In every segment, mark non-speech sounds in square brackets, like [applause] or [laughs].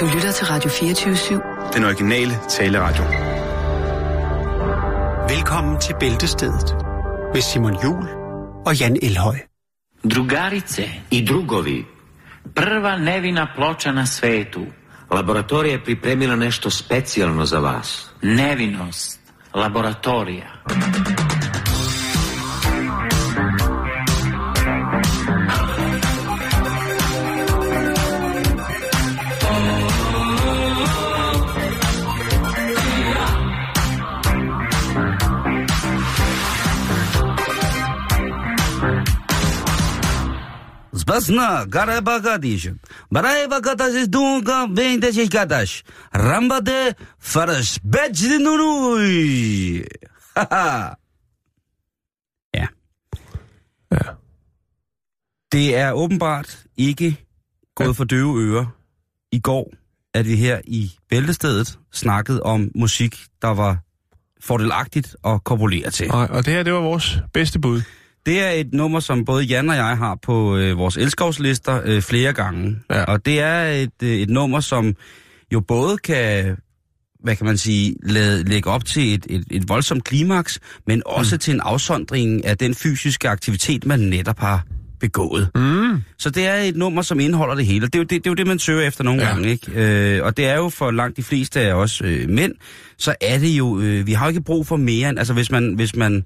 Du lytter til Radio 24-7. Den originale taleradio. Velkommen til Bæltestedet med Simon Jul og Jan Elhøj. Drugarice i drugovi, prva nevina ploča na svetu. Laboratorija je pripremila nešto specijalno za vas. Nevinost, laboratorija. Zbasna, garabagadijin. Barayvakatazis dunga bendejikadash. Rambade faras bedjinunui. Haha. Ja. Ja. Det er åbenbart ikke gået for døve ører. I går, at vi her i Bæltestedet snakkede om musik, der var fordelagtigt at korpulere til. Og, og det her, det var vores bedste bud. Det er et nummer, som både Jan og jeg har på øh, vores elskovslister øh, flere gange. Ja. Og det er et, øh, et nummer, som jo både kan, hvad kan man sige, lade, lægge op til et, et, et voldsomt klimaks, men også mm. til en afsondring af den fysiske aktivitet, man netop har begået. Mm. Så det er et nummer, som indeholder det hele. Det er jo det, det, er jo det man søger efter nogle ja. gange. Ikke? Øh, og det er jo for langt de fleste af os øh, mænd, så er det jo, øh, vi har jo ikke brug for mere end, altså hvis man, hvis man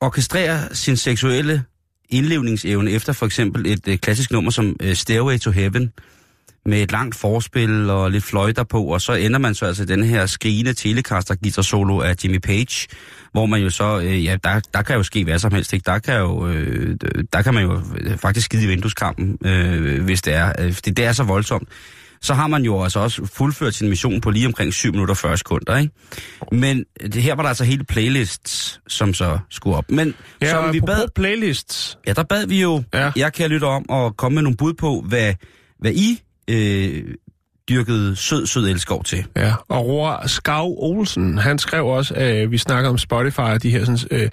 orkestrere sin seksuelle indlevningsevne efter for eksempel et øh, klassisk nummer som øh, Stairway to Heaven, med et langt forspil og lidt fløjter på, og så ender man så altså den her skrigende telecaster guitar solo af Jimmy Page, hvor man jo så, øh, ja, der, der kan jo ske hvad som helst, ikke? Der kan jo, øh, der kan man jo øh, faktisk skide i vindueskampen, øh, hvis det er, øh, det, det er så voldsomt. Så har man jo altså også fuldført sin mission på lige omkring 7 minutter og 40 sekunder, ikke? Men det, her var der altså hele playlists, som så skulle op. Men Ja, som og vi bad, playlists. Ja, der bad vi jo, Ja. ja. jeg kan lytte om at komme med nogle bud på, hvad, hvad I øh, dyrkede sød, sød elskov til. Ja, og Roar Skav Olsen, han skrev også, øh, vi snakker om Spotify og de her sådan, øh,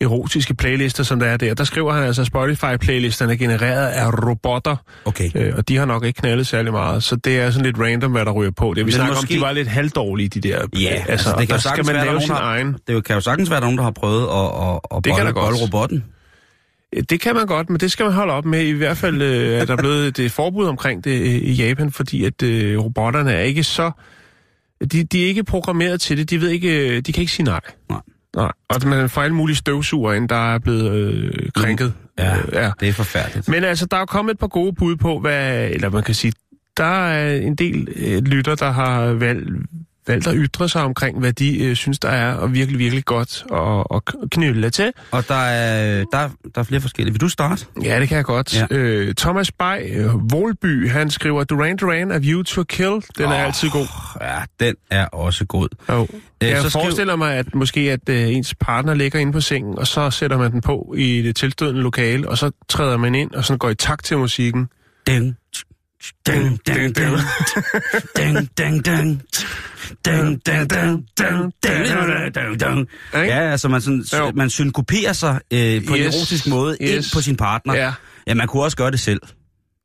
erotiske playlister, som der er der. Der skriver han altså, at Spotify-playlisterne er genereret af robotter, Okay. øh, og de har nok ikke knaldet særlig meget, så det er sådan lidt random, hvad der ryger på. Det vi Men snakker måske- om, de var lidt halvdårlige, de der. Ja, altså, altså, det kan der skal man lave sin der- egen. Det kan jo sagtens være nogen, der har prøvet at, at, at Det kan bolle, godt. bolle robotten. Det kan man godt, men det skal man holde op med. I hvert fald øh, er der blevet et øh, forbud omkring det øh, i Japan, fordi at øh, robotterne er ikke så... De, de er ikke programmeret til det. De ved ikke, øh, de kan ikke sige nej. Nej. Nej. Og man får alle mulige støvsuger ind, der er blevet øh, krænket. Ja, Øh, ja. det er forfærdeligt. Men altså, der er jo kommet et par gode bud på, hvad... Eller man kan sige, der er en del øh, lytter, der har valgt, valgt at ytre sig omkring, hvad de øh, synes, der er og virkelig, virkelig godt at, at knylde til. Og der er, der, der er flere forskellige. Vil du starte? Ja, det kan jeg godt. Ja. Øh, Thomas Bay, øh, Volby, han skriver, Duran Duran, A View to a Kill. Den oh. er altid god. Ja, den er også god. Jo. Øh, Jeg så skriv- forestiller mig, at måske at øh, ens partner ligger inde på sengen, og så sætter man den på i det tilstødende lokale, og så træder man ind, og så går i takt til musikken. Ding, ding, ding, ding, ding, [laughs] ding, ding, Ja, altså man, sådan, Jo. man synkoperer sig øh, på en Yes. erotisk måde ind Yes. på sin partner. Ja. Ja, man kunne også gøre det selv.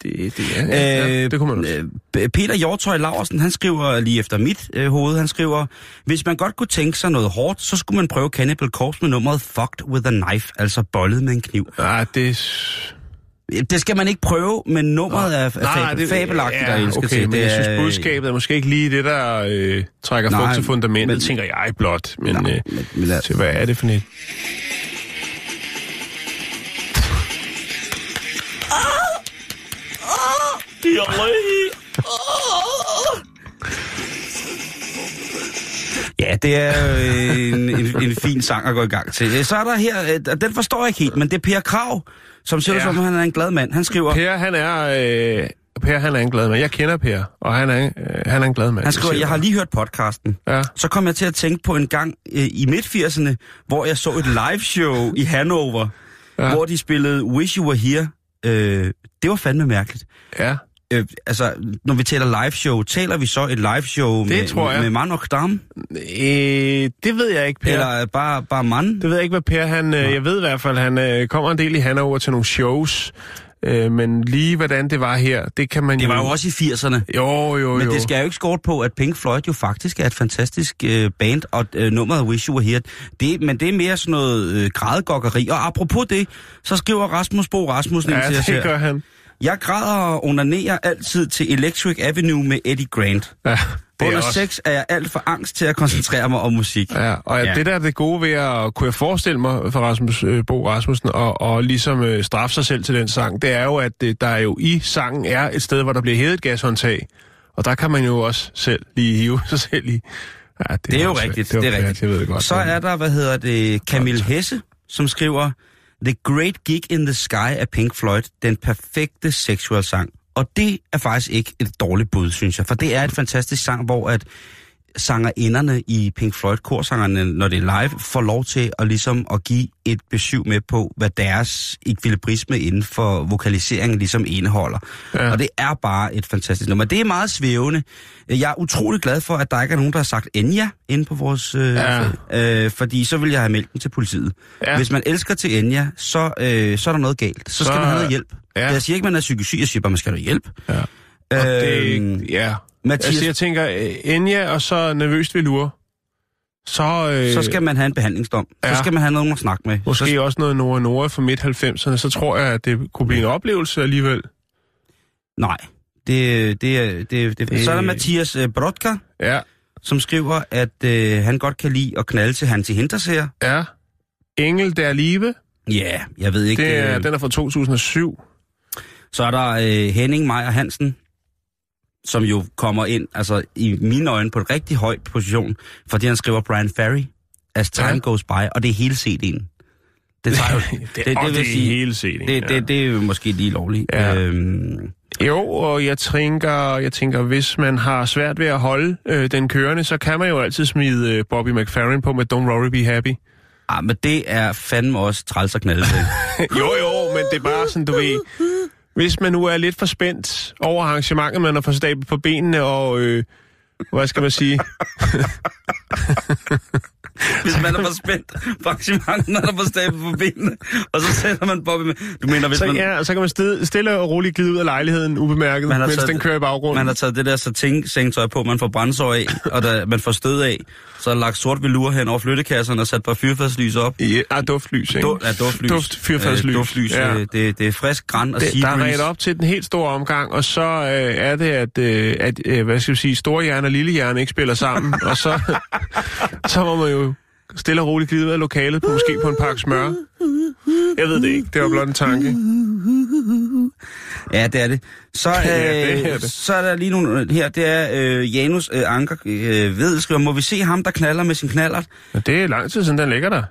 Det, det, ja, ja, ja, det kunne man også. øh, Peter Hjortøj Laversen, han skriver lige efter mit øh, hoved, han skriver, hvis man godt kunne tænke sig noget hårdt, så skulle man prøve Cannibal Corpse med nummeret Fucked with a Knife, altså bollet med en kniv. Ja, det... Det skal man ikke prøve, men nummeret er, fab, fabelagtigt ja, at elske okay, til. men Det jeg synes, budskabet er måske ikke lige det, der øh, trækker Nej, fugt til fundamentet, men- tænker jeg blot. Men, Nej, øh, men- men lad- så hvad er det for net? Ja, det er øh, en, en, en fin sang at gå i gang til. Så er der her, øh, den forstår jeg ikke helt, men det er Per Krav, som ser ja. Ja. som, han er en glad mand. Han skriver, Per, han er, øh, per, han er en glad mand. Jeg kender Per, og han er, øh, han er en glad mand. han skriver, jeg har lige hørt podcasten. Ja. Så kom jeg til at tænke på en gang øh, i midt-80'erne, hvor jeg så et liveshow i Hannover, ja. Ja. hvor de spillede Wish You Were Here. Øh, det var fandme mærkeligt. Ja. Øh, altså, når vi taler liveshow, taler vi så et liveshow med, tror jeg. med Mann og Dam? Øh, det ved jeg ikke, Per. Eller bare, bare Mann? Det ved jeg ikke, hvad Per han... Øh, jeg ved i hvert fald, han øh, kommer en del i Hannover til nogle shows. Øh, men lige hvordan det var her, det kan man Det jo... var jo også i 80'erne. Jo, jo, Men jo. det skal jo ikke skort på, at Pink Floyd jo faktisk er et fantastisk øh, band, og øh, nummeret Wish You Were Here, det, men det er mere sådan noget øh, grædegokkeri. Og apropos det, så skriver Rasmus Bo Rasmussen ind Ja, til os det her. gør han. Jeg græder og onanerer altid til Electric Avenue med Eddie Grant. Ja, det er Under også... sex er jeg alt for angst til at koncentrere mig om musik. Ja, og Ja. det der er det gode ved at, kunne jeg forestille mig for Rasmus øh, Bo Rasmussen, og, og ligesom øh, straffe sig selv til den sang, det er jo, at øh, der jo i sangen er et sted, hvor der bliver hævet et gashåndtag, og der kan man jo også selv lige hive [laughs] sig selv i. Ja, det, Det er jo rigtigt, det er rigtigt. Jeg ved det godt. Så er der, hvad hedder det, Camille Hesse, som skriver, The Great Gig in the Sky af Pink Floyd, den perfekte sexual sang. Og det er faktisk ikke et dårligt bud, synes jeg, for det er et fantastisk sang, hvor at sangerinderne i Pink Floyd, korsangerne, når det er live, får lov til at ligesom at give et besøg med på, hvad deres ekvilibrisme inden for vokaliseringen ligesom indeholder. Ja. Og det er bare et fantastisk nummer. Det er meget svævende. Jeg er utrolig glad for, at der ikke er nogen, der har sagt Enya inde på vores... Øh, Ja. øh, fordi så vil jeg have meldt den til politiet. Ja. Hvis man elsker til Enya, så, øh, så er der noget galt. Så, så skal man have noget hjælp. Ja. Jeg siger ikke, man er psykisk syg, jeg siger bare, man skal have hjælp. Ja. Og Øhm, det, ja. Mathias, Altså, jeg tænker, øh, Enya og så nervøst ved lure, så, øh, så skal man have en behandlingsdom. Ja. Så skal man have nogen at snakke med. måske Så, også noget Nora Nora fra midt-90'erne, så tror jeg, at det kunne blive en oplevelse alligevel. nej, det, det, er- det, det, det. Så er der Øh. Mathias øh, Brodka, Ja, som skriver, at øh, han godt kan lide at knalde til Hansi Hinterseer. ja. Engel der Liebe, Ja, jeg ved ikke. det er, øh, den er fra 2007. Så er der øh, Henning Meyer Hansen, som jo kommer ind, altså i mine øjne, på et rigtig højt position, fordi han skriver Brian Ferry, As Time ja. Ja. Goes By, og det er hele CD'en. Det tager jo, [laughs] det, det, og det, det vil er sige, hele scenen. det, det, det er jo måske lige lovligt. Ja. Øhm, Jo, og jeg tænker, jeg tænker, hvis man har svært ved at holde øh, den kørende, så kan man jo altid smide øh, Bobby McFerrin på med Don't Worry Be Happy. ah, men det er fandme også træls at knalde til. [laughs] jo, jo, men det er bare sådan, du ved... Hvis man nu er lidt for spændt over arrangementet, man har fået stablet på benene, og... Øh, hvad skal man sige? [laughs] [laughs] Hvis man er for spændt på arrangementet, når der er for stablet på benene, og så sætter man Bobby med... Du mener, hvis Så, man... ja, så kan man stille, stille og roligt glide ud af lejligheden ubemærket, Man har mens taget- den kører i baggrunden. Man har taget det der satin-sengtøj på, man får brændsår af, og der, man får stød af. Så er der lagt sort velur hen over flyttekasserne og sat par fyrfadslys op. Ja, ah, duftlys, ikke? Du, ja, duftlys. Duft, fyrfadslys. Øh, duftlys. Ja. Øh, det, det er frisk græn og Det, der er ret op til den helt store omgang, og så øh, er det, at, øh, at øh, hvad skal vi sige, store hjerne og lille hjerne ikke spiller sammen, og så, [laughs] så må man jo stille og roligt glide ud af lokalet, på, måske på en pakke smør. Jeg ved det ikke, det var blot en tanke. Ja, det er det. Så, øh, [laughs] Ja, det er det. så er der lige nogle her. Det er øh, Janus øh, Anker øh, ved, skriver, må vi se ham, der knaller med sin knallert? Men det er lang tid siden, den ligger der.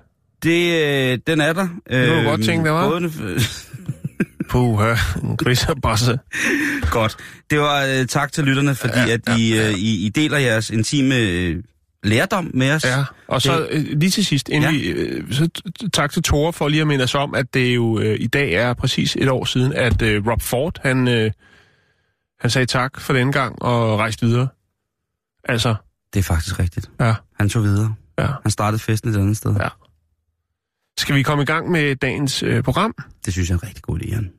Det, øh, den er der. Øh, kunne du godt tænke dig, hva'? både- [laughs] Puh, en griserbasse. Godt. Det var øh, tak til lytterne, fordi ja, at I, øh, I, I deler jeres intime øh, lærdom med os. Ja, og så øh, lige til sidst, inden Ja. vi, øh, så tak til Tore for lige at minde os om, at det jo øh, i dag er præcis et år siden, at øh, Rob Ford, han, øh, han sagde tak for den gang og rejste videre. Altså, Det er faktisk rigtigt. ja, Han tog videre. ja, Han startede festen et andet sted. ja. Skal vi komme i gang med dagens øh, program? Det synes jeg er en rigtig god idé, Jan.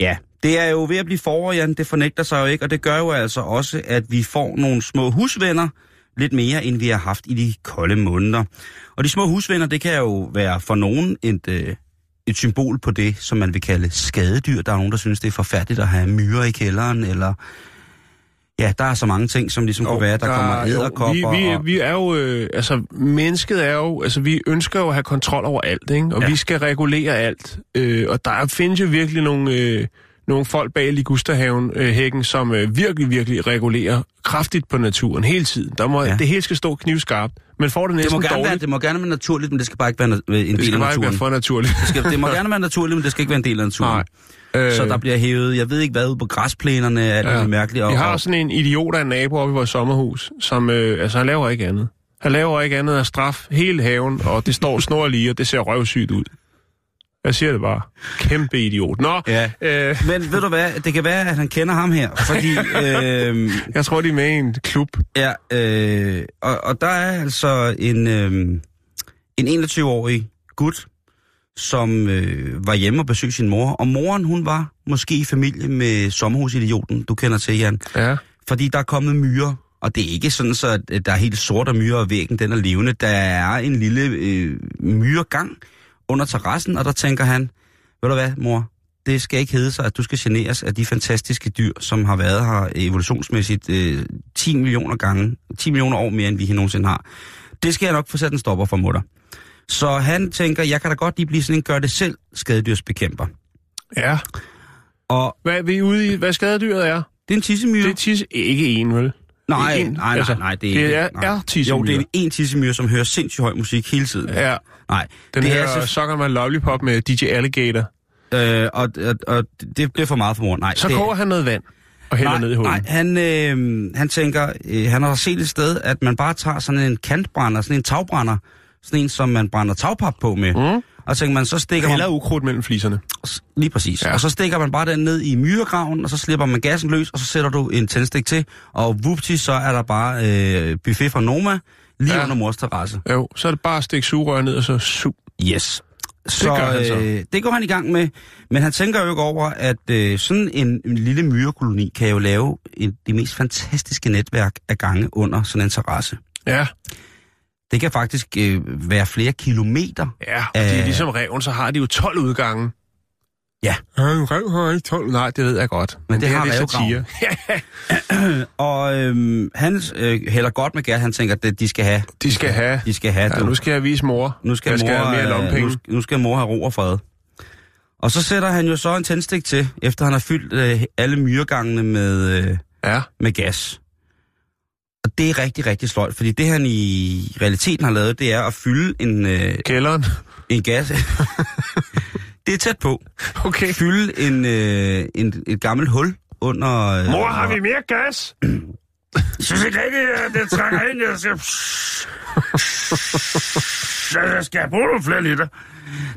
Ja, det er jo ved at blive forår, Jan. Det fornægter sig jo ikke, og det gør jo altså også, at vi får nogle små husvenner, lidt mere, end vi har haft i de kolde måneder. Og de små husvenner, det kan jo være for nogen et, øh, et symbol på det, som man vil kalde skadedyr. Der er nogen, der synes, det er forfærdeligt at have myrer i kælderen, eller... Ja, der er så mange ting, som ligesom kunne være. Der, kommer jo, æderkopper. vi, vi, og... vi er jo, øh, altså mennesket er jo, altså vi ønsker jo at have kontrol over alt, ikke? Og Ja. vi skal regulere alt. Øh, og der findes jo virkelig nogle, øh, nogle folk bag Ligusterhaven øh, hækken, som øh, virkelig, virkelig regulerer kraftigt på naturen hele tiden. Der må, Ja. Det hele skal stå knivskarpt. Men får det det, næsten må gerne dårligt. være, det må gerne være naturligt, men det skal bare ikke være na- en det del skal af bare ikke naturen. være for naturligt. Det, skal, det må [laughs] gerne være naturligt, men det skal ikke være en del af naturen. Nej. Øh, Så der bliver hævet, jeg ved ikke hvad, ude på græsplænerne, alt ja. Mærkeligt. Og, Vi har sådan en idiot af en nabo oppe i vores sommerhus, som, øh, altså han laver ikke andet. Han laver ikke andet at straf hele haven, og det står snor lige, og det ser røvsygt ud. Jeg siger det bare. Kæmpe idiot. Nå, Ja. øh, Men ved du hvad, det kan være, at han kender ham her, fordi... øh, [laughs] jeg tror, de er med i en klub. ja, øh, og, og der er altså en, øh, en 21-årig gut, som øh, var hjemme og besøgte sin mor. Og moren, hun var måske i familie med sommerhusidioten, du kender til, Jan. Ja. Fordi der er kommet myrer, og det er ikke sådan, så at der er helt sort af myrer, og væggen den er levende. Der er en lille øh, myregang under terrassen, og der tænker han, ved du hvad, mor, det skal ikke hedde sig, at du skal generes af de fantastiske dyr, som har været her evolutionsmæssigt øh, 10 millioner gange, 10 millioner år mere, end vi nogensinde har. Det skal jeg nok få sat en stopper for mutter. Så han tænker, jeg kan da godt lige blive sådan en gør det selv skadedyrsbekæmper. Ja. Og Hvad er vi ude i? Hvad skadedyret er? det er en tissemyre. Det er tisse... Ikke en, vel? Nej, en- nej, nej, altså, nej, det er, det er- nej. er tissemyre. Jo, det er en tissemyre, som hører sindssygt høj musik hele tiden. Ja. Nej, Den det her er så... Sucker My Lollipop med DJ Alligator. Øh, og, og, og det, det er for meget for mor. Nej, Så det, koger han noget vand og hælder nej, ned i hullet. Nej, han, øh, han tænker, øh, han har set et sted, at man bare tager sådan en kantbrænder, sådan en tagbrænder, sådan en, som man brænder tagpap på med. Mm. Og tænker man, så stikker Hælder man... ukrudt mellem fliserne. Lige præcis. Ja. Og så stikker man bare den ned i myregraven, og så slipper man gassen løs, og så sætter du en tændstik til, og vupti, så er der bare øh, buffet fra Noma, lige Ja. under mors terrasse. Jo, så er det bare at stikke sugerør ned og så su. Yes. Så, gør han så. Øh, det går han i gang med, men han tænker jo ikke over, at øh, sådan en, en lille myrekoloni kan jo lave en, det mest fantastiske netværk af gange under sådan en terrasse. Ja. Det kan faktisk øh, være flere kilometer. Ja, og det er ligesom reven, så har de jo 12 udgange. Ja. Ja, en rev har ikke 12. Nej, det ved jeg godt. Men, det det, har satire. [laughs] Og øh, han øh, hælder godt med gas. Han tænker, at de skal have. De skal have. De skal have. Ja, du. nu skal jeg vise mor. Nu skal, jeg skal mor, have mere øh, lommepenge. nu, nu skal mor have ro og fred. Og så sætter han jo så en tændstik til, efter han har fyldt øh, alle myregangene med, øh, Ja. med gas. Og det er rigtig, rigtig sløjt, fordi det han i realiteten har lavet, det er at fylde en, øh, Kælderen. en gas. [laughs] det er tæt på. Okay. Fylde en, øh, en, et gammelt hul under... Øh, Mor, har vi mere gas? [clears throat] Jeg synes ikke rigtigt, at det trænger ind. Jeg [clears throat] skal... [clears throat] Jeg skal bruge nogle flere liter.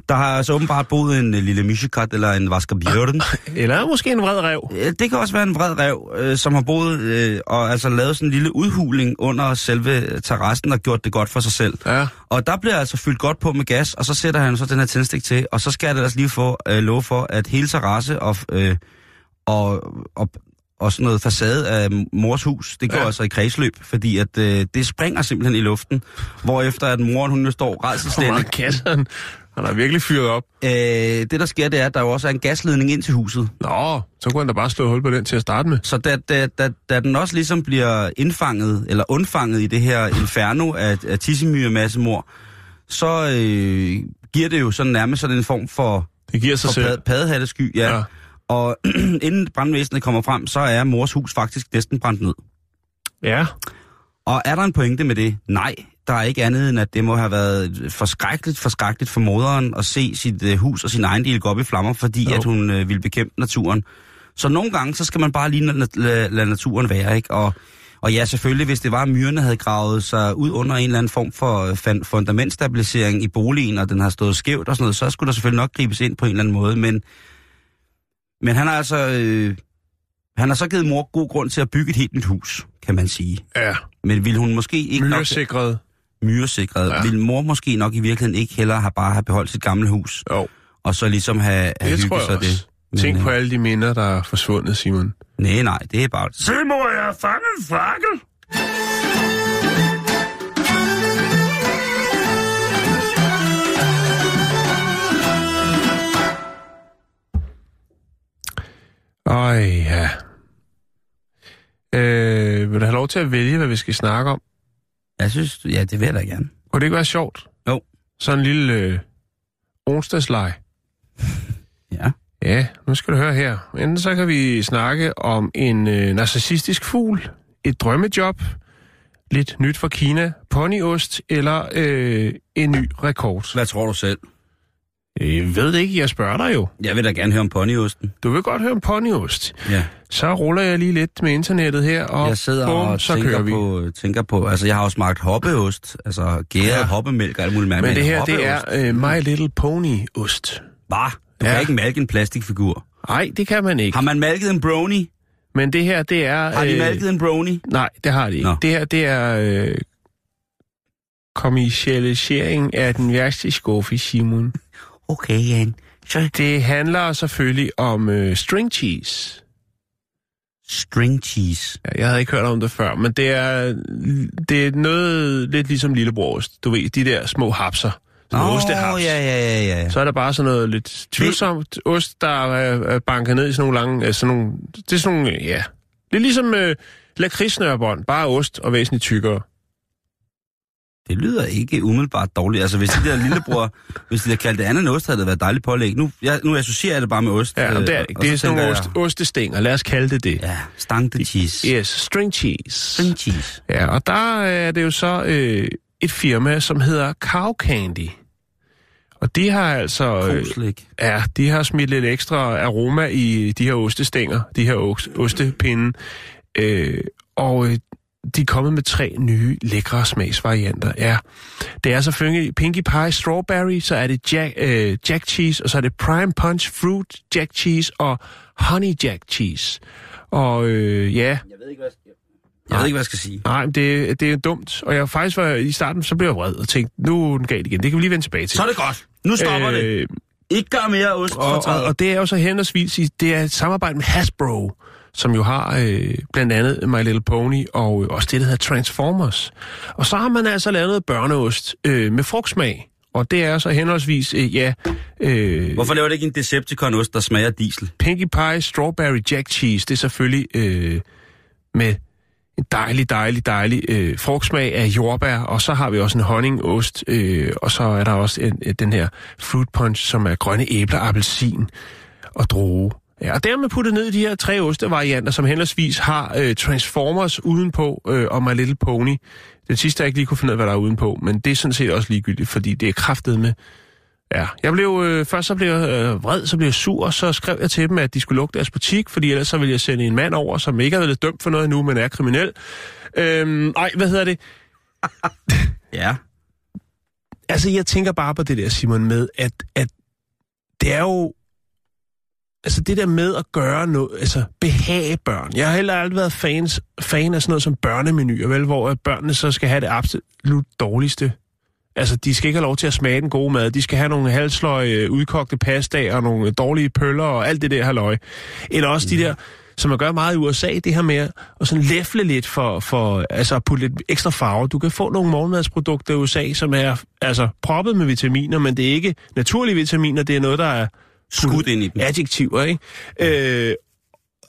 Der har altså åbenbart boet en øh, lille mishikat eller en vaskerbjørn. [laughs] Eller måske en vred rev. Øh, Det kan også være en vred rev, øh, som har boet øh, og altså lavet sådan en lille udhuling under selve terrassen og gjort det godt for sig selv. Ja. Og der bliver altså fyldt godt på med gas, og så sætter han så den her tændstik til, og så skal jeg da altså lige få øh, lov for, at hele terrasse og, øh, og, og, og sådan noget facade af mors hus, det går Ja. altså i kredsløb, fordi at øh, det springer simpelthen i luften, hvorefter at moren hun står redselstændig. meget gas han, har virkelig fyret op. Øh, det der sker, det er, at der jo også er en gasledning ind til huset. Nå, så kunne han da bare slå hul på den til at starte med. Så da, da, da, da den også ligesom bliver indfanget, eller undfanget i det her inferno af, af tissemyre-massemor, så øh, giver det jo sådan nærmest sådan en form for, Det giver sig for selv. pad, paddehattesky. Ja. Ja. Og [clears throat] inden brandvæsenet kommer frem, så er mors hus faktisk næsten brændt ned. Ja. Og er der en pointe med det? Nej, der er ikke andet end, at det må have været forskrækkeligt, forskrækkeligt for moderen at se sit øh, hus og sin egen del gå op i flammer, fordi Jo. at hun øh, ville bekæmpe naturen. Så nogle gange, så skal man bare lige lade, lade, lade naturen være, ikke? Og, og ja, selvfølgelig, hvis det var, at myrerne havde gravet sig ud under en eller anden form for øh, fundamentstabilisering i boligen, og den har stået skævt og sådan noget, så skulle der selvfølgelig nok gribes ind på en eller anden måde, men, men han har altså... Øh, han har så givet mor god grund til at bygge et helt nyt hus, kan man sige. Ja. Men ville hun måske ikke nok Myresikret. myresikret. Ja. Ja. Vil mor måske nok i virkeligheden ikke heller have bare have beholdt sit gamle hus, Jo, og så ligesom have, have det hygget sig også. det. Men, Tænk på øh, alle de minder, der er forsvundet, Simon. Nej, nej, det er bare... Se mor, jeg har fanget en fakkel! Øj, ja. Øh, vil du have lov til at vælge, hvad vi skal snakke om? Jeg synes, ja, det vil jeg da gerne. Kunne det ikke være sjovt? Jo. Sådan en lille øh, onsdagsleg. [laughs] Ja. Ja, nu skal du høre her. Enten så kan vi snakke om en øh, narcissistisk fugl, et drømmejob, lidt nyt fra Kina, ponyost eller øh, en ny rekord. Hvad tror du selv? Jeg ved det ikke, jeg spørger dig jo. Jeg vil da gerne høre om ponyosten. Du vil godt høre om ponyost. Ja. Så ruller jeg lige lidt med internettet her, og jeg sidder bum, og så kører tænker vi. på, tænker på... Altså, jeg har også smagt hoppeost, altså gæret Ja. hoppemælk og alt muligt mærke. Men det her, det er øh, My Little Pony-ost. Hvad? Du ja. Kan ikke malke en plastikfigur. Nej, det kan man ikke. Har man malket en brony? Men det her, det er... Har de øh, malket en brony? Nej, det har de ikke. Nå. Det her, det er øh, kommercialisering af den værste skuffe, Simon. Okay, Jan. Så Det handler selvfølgelig om øh, string cheese. string cheese. Ja, Jeg havde ikke hørt om det før, men det er, det er noget lidt ligesom lillebrorost. Du ved, de der små hapser. Sådan oh, ostehaps. ja, ja, ja, ja. Så er der bare sådan noget lidt tvivlsomt ost, der er, er banket ned i sådan nogle lange... øh, Sådan nogle, det er sådan nogle, ja... Det er ligesom øh, lakridssnørbånd, bare ost og væsentligt tykkere. Det lyder ikke umiddelbart dårligt. Altså, hvis de der lillebror, [laughs] hvis de der kaldte det andet end ost, havde det været dejligt pålæg. Nu, jeg, nu associerer jeg det bare med ost. Ja, øh, det er, ikke. det er så sådan nogle ost, ostestænger, lad os kalde det det. Ja, stangte cheese. Yes, string cheese. String cheese. Ja, og der er det jo så øh, et firma, som hedder Cow Candy. Og de har altså... Øh, ja, de har smidt lidt ekstra aroma i de her ostestænger, de her ost, ostepinde. Øh, og øh, de er kommet med tre nye lækre smagsvarianter. Ja, det er selvfølgelig Pinkie Pie Strawberry, så er det Jack, øh, Jack Cheese, og så er det Prime Punch Fruit Jack Cheese og Honey Jack Cheese. Og øh, ja, Jeg ved ikke, hvad jeg, jeg, ved ikke, hvad jeg skal sige. Nej, men det, det er dumt. Og jeg faktisk var i starten, så blev jeg vred og tænkte, nu er den galt igen. Det kan vi lige vende tilbage til. Så er det godt. Nu stopper øh, det. Ikke gør mere ost og, og, og det er jo så henholdsvis, det er et samarbejde med Hasbro, som jo har øh, blandt andet My Little Pony og øh, også det, der hedder Transformers. Og så har man altså lavet noget børneost øh, med frugtsmag. Og det er så henholdsvis, øh, ja, øh, Hvorfor laver det ikke en Decepticon-ost, der smager diesel? Pinkie Pie Strawberry Jack Cheese. Det er selvfølgelig øh, med en dejlig, dejlig, dejlig øh, frugtsmag af jordbær, og så har vi også en honningost, øh, og så er der også en, en, den her fruit punch, som er grønne æbler, appelsin og droge. Ja, og dermed puttet ned i de her tre ostevarianter, som henholdsvis har øh, Transformers udenpå øh, og My Little Pony. Den sidste jeg ikke lige kunne finde ud af, hvad der er udenpå, men det er sådan set også ligegyldigt, fordi det er kraftet med Ja, jeg blev, øh, først så blev jeg øh, vred, så blev jeg sur, og så skrev jeg til dem, at de skulle lukke deres butik, fordi ellers så ville jeg sende en mand over, som ikke er blevet dømt for noget endnu, men er kriminel. Øhm, ej, hvad hedder det? [laughs] Ja. Altså, jeg tænker bare på det der, Simon, med, at, at det er jo... Altså, det der med at gøre noget, altså behage børn. Jeg har heller aldrig været fans, fan af sådan noget som børnemenuer, vel, hvor at børnene så skal have det absolut dårligste. Altså, de skal ikke have lov til at smage den gode mad. De skal have nogle halsløg, udkogte pastaer og nogle dårlige pøller og alt det der halløj. Eller også de der, som man gør meget i USA, det her med at sådan læfle lidt for, for altså at putte lidt ekstra farve. Du kan få nogle morgenmadsprodukter i USA, som er altså proppet med vitaminer, men det er ikke naturlige vitaminer, det er noget, der er Skudt ind i dem. adjektiver, ikke? Øh,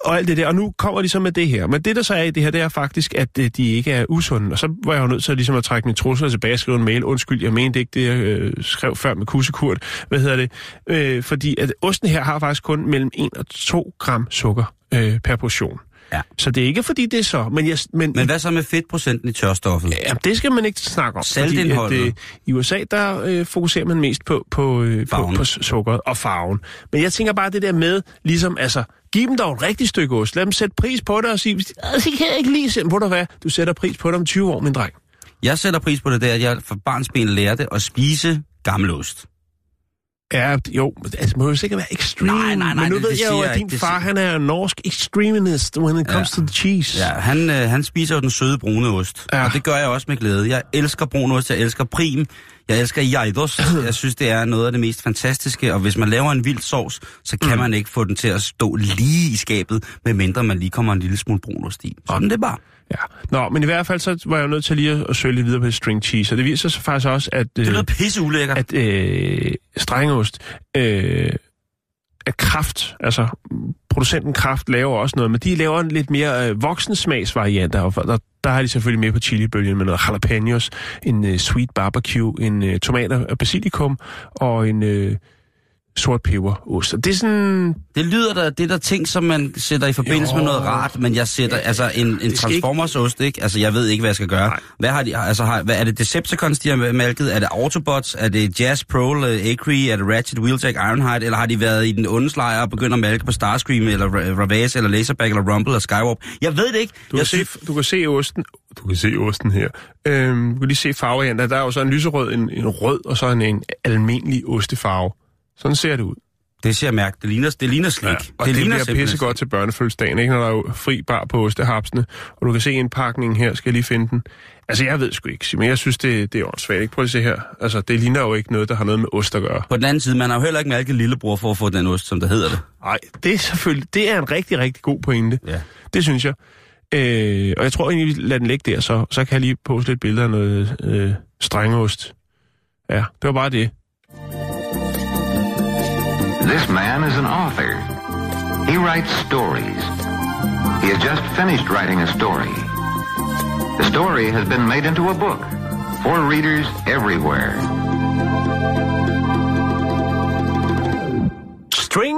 og alt det der. Og nu kommer de så med det her. Men det, der så er i det her, det er faktisk, at øh, de ikke er usunde. Og så var jeg jo nødt til ligesom at trække mine trusler tilbage og skrive en mail. Undskyld, jeg mente ikke det, jeg øh, skrev før med kussekurt. Hvad hedder det? Øh, fordi at osten her har faktisk kun mellem 1 og 2 gram sukker øh, per portion. Ja. Så det er ikke fordi, det er så. Men, jeg, men, Men hvad så med fedtprocenten i tørstoffet? Ja, det skal man ikke snakke om. Saltindholdet. Fordi, at, øh, I USA, der øh, fokuserer man mest på, på, øh, på, på sukkeret og farven. Men jeg tænker bare det der med, ligesom, altså, giv dem dog et rigtigt stykke ost. Lad dem sætte pris på det og sige, det kan jeg ikke lige se. Hvor du hvad? Du sætter pris på det om 20 år, min dreng. Jeg sætter pris på det der, at jeg for barnsben lærte at spise gammelost. Ja, jo, altså, må jo sikkert være extreme. Nej, nej, nej, Men nu det- ved det jeg jo, at din ikke. Far, han er norsk extremist when it comes Ja. to the cheese. Ja, han, øh, han spiser jo den søde brune ost. Ja. Og det gør jeg også med glæde. Jeg elsker brun ost, jeg elsker prim, jeg elsker jajdos. Jeg synes, det er noget af det mest fantastiske. Og hvis man laver en vild sovs, så kan mm. man ikke få den til at stå lige i skabet, medmindre man lige kommer en lille smule brun ost i. Sådan det bare. Ja. Nå, men i hvert fald så var jeg jo nødt til lige at, at søge lidt videre på string cheese. Og det viser sig faktisk også, at... Det øh, lyder pisse ulækkert. at øh, strengeost øh, af kraft, altså producenten kraft laver også noget, men de laver en lidt mere øh, voksensmagsvarianter, og der, der har de selvfølgelig med på chilibølgen med noget jalapenos, en øh, sweet barbecue, en øh, tomater og basilikum og en øh, sort peberost. Og det er sådan... Det lyder da, det er der ting, som man sætter i forbindelse Jo. med noget rart, men jeg sætter altså en, en Transformers-ost, ikke? Altså, jeg ved ikke, hvad jeg skal gøre. Nej. Hvad har de, altså, har, hvad, er det Decepticons, de har malket? Er det Autobots? Er det Jazz Pro, uh, Acre? Er det Ratchet, Wheeljack, Ironhide? Eller har de været i den onde lejr og begyndt at malke på Starscream, eller Ra- Ravage, eller Laserback, eller Rumble, eller Skywarp? Jeg ved det ikke. Du jeg kan, se, du kan se osten. Du kan se osten her. Øhm, du kan lige se farvevarianter. Der er jo så en lyserød, en, en rød, og så en, en almindelig ostefarve. Sådan ser det ud. Det ser jeg mærke. Det ligner, det ligner slik. Ja, og det, det ligner bliver pisse godt til børnefødselsdagen, ikke? Når der er jo fri bar på ostehapsene, og du kan se indpakningen her, skal jeg lige finde den. Altså, jeg ved sgu ikke, men jeg synes, det, det er åndssvagt. Ikke? Prøv at se her. Altså, det ligner jo ikke noget, der har noget med ost at gøre. På den anden side, man har jo heller ikke mærket lillebror for at få den ost, som der hedder det. Nej, det er selvfølgelig, det er en rigtig, rigtig god pointe. Ja. Det synes jeg. Øh, og jeg tror egentlig, vi lader den ligge der, så, så kan jeg lige poste lidt billeder af noget øh, strengeost. Ja, det var bare det. This man is an author. He writes stories. He has just finished writing a story. The story has been made into a book for readers everywhere. String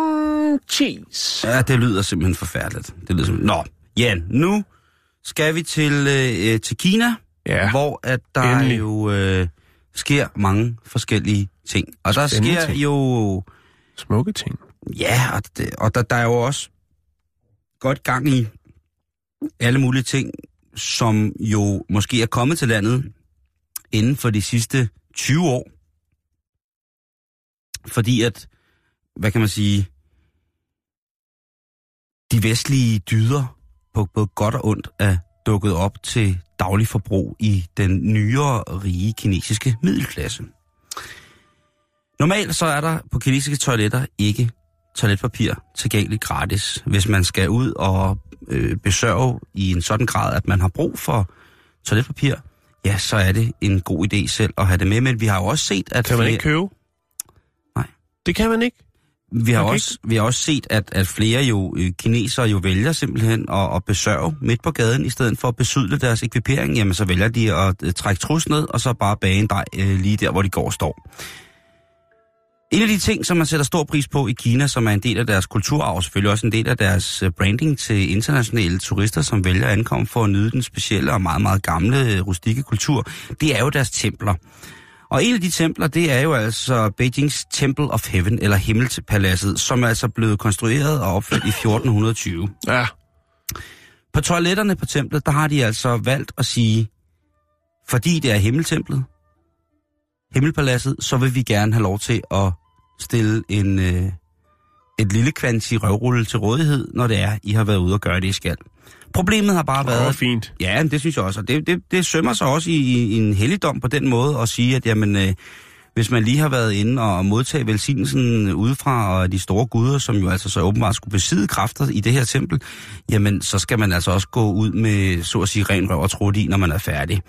cheese. Ja, det lyder simpelthen forfærdeligt. Det lyder simpelthen... Nå, Jan, nu skal vi til, øh, til Kina, Ja, hvor at der endelig. jo øh, sker mange forskellige ting. Og der Spændende sker ting. jo... Smukke ting. Ja, og, det, og der, der er jo også godt gang i alle mulige ting, som jo måske er kommet til landet inden for de sidste 20 år. Fordi at, hvad kan man sige, de vestlige dyder på både godt og ondt er dukket op til daglig forbrug i den nyere, rige kinesiske middelklasse. Normalt så er der på kinesiske toiletter ikke toiletpapir tilgængeligt gratis. Hvis man skal ud og øh, besørge i en sådan grad, at man har brug for toiletpapir, ja, så er det en god idé selv at have det med. Men vi har jo også set, at Kan man flere- ikke købe? Nej. Det kan man ikke. vi har, kan også, vi har også set, at, at flere jo øh, kinesere jo vælger simpelthen at, at besørge midt på gaden, i stedet for at besydle deres ekvipering, jamen så vælger de at øh, trække trus ned, og så bare bage en dej øh, lige der, hvor de går og står. En af de ting, som man sætter stor pris på i Kina, som er en del af deres kulturarv, og selvfølgelig også en del af deres øh, branding til internationale turister, som vælger at ankomme for at nyde den specielle og meget, meget gamle øh, rustikke kultur, det er jo deres templer. Og en af de templer, det er jo altså Beijings Temple of Heaven, eller Himmelpaladset, som er altså blevet konstrueret og opført i 1420. Ja. På toiletterne på templet, der har de altså valgt at sige, fordi det er himmeltemplet, himmelpaladset, så vil vi gerne have lov til at stille en, øh, et lille kvanti røvrulle til rådighed, når det er, I har været ude og gøre det, I skal. Problemet har bare Det var været... fint. Ja, det synes jeg også. Og det, det, det sømmer sig også i, i en helligdom på den måde at sige, at jamen, øh, hvis man lige har været inde og modtage velsignelsen udefra og de store guder, som jo altså så åbenbart skulle besidde kræfter i det her tempel, jamen så skal man altså også gå ud med, så at sige, ren røv og trut i, når man er færdig.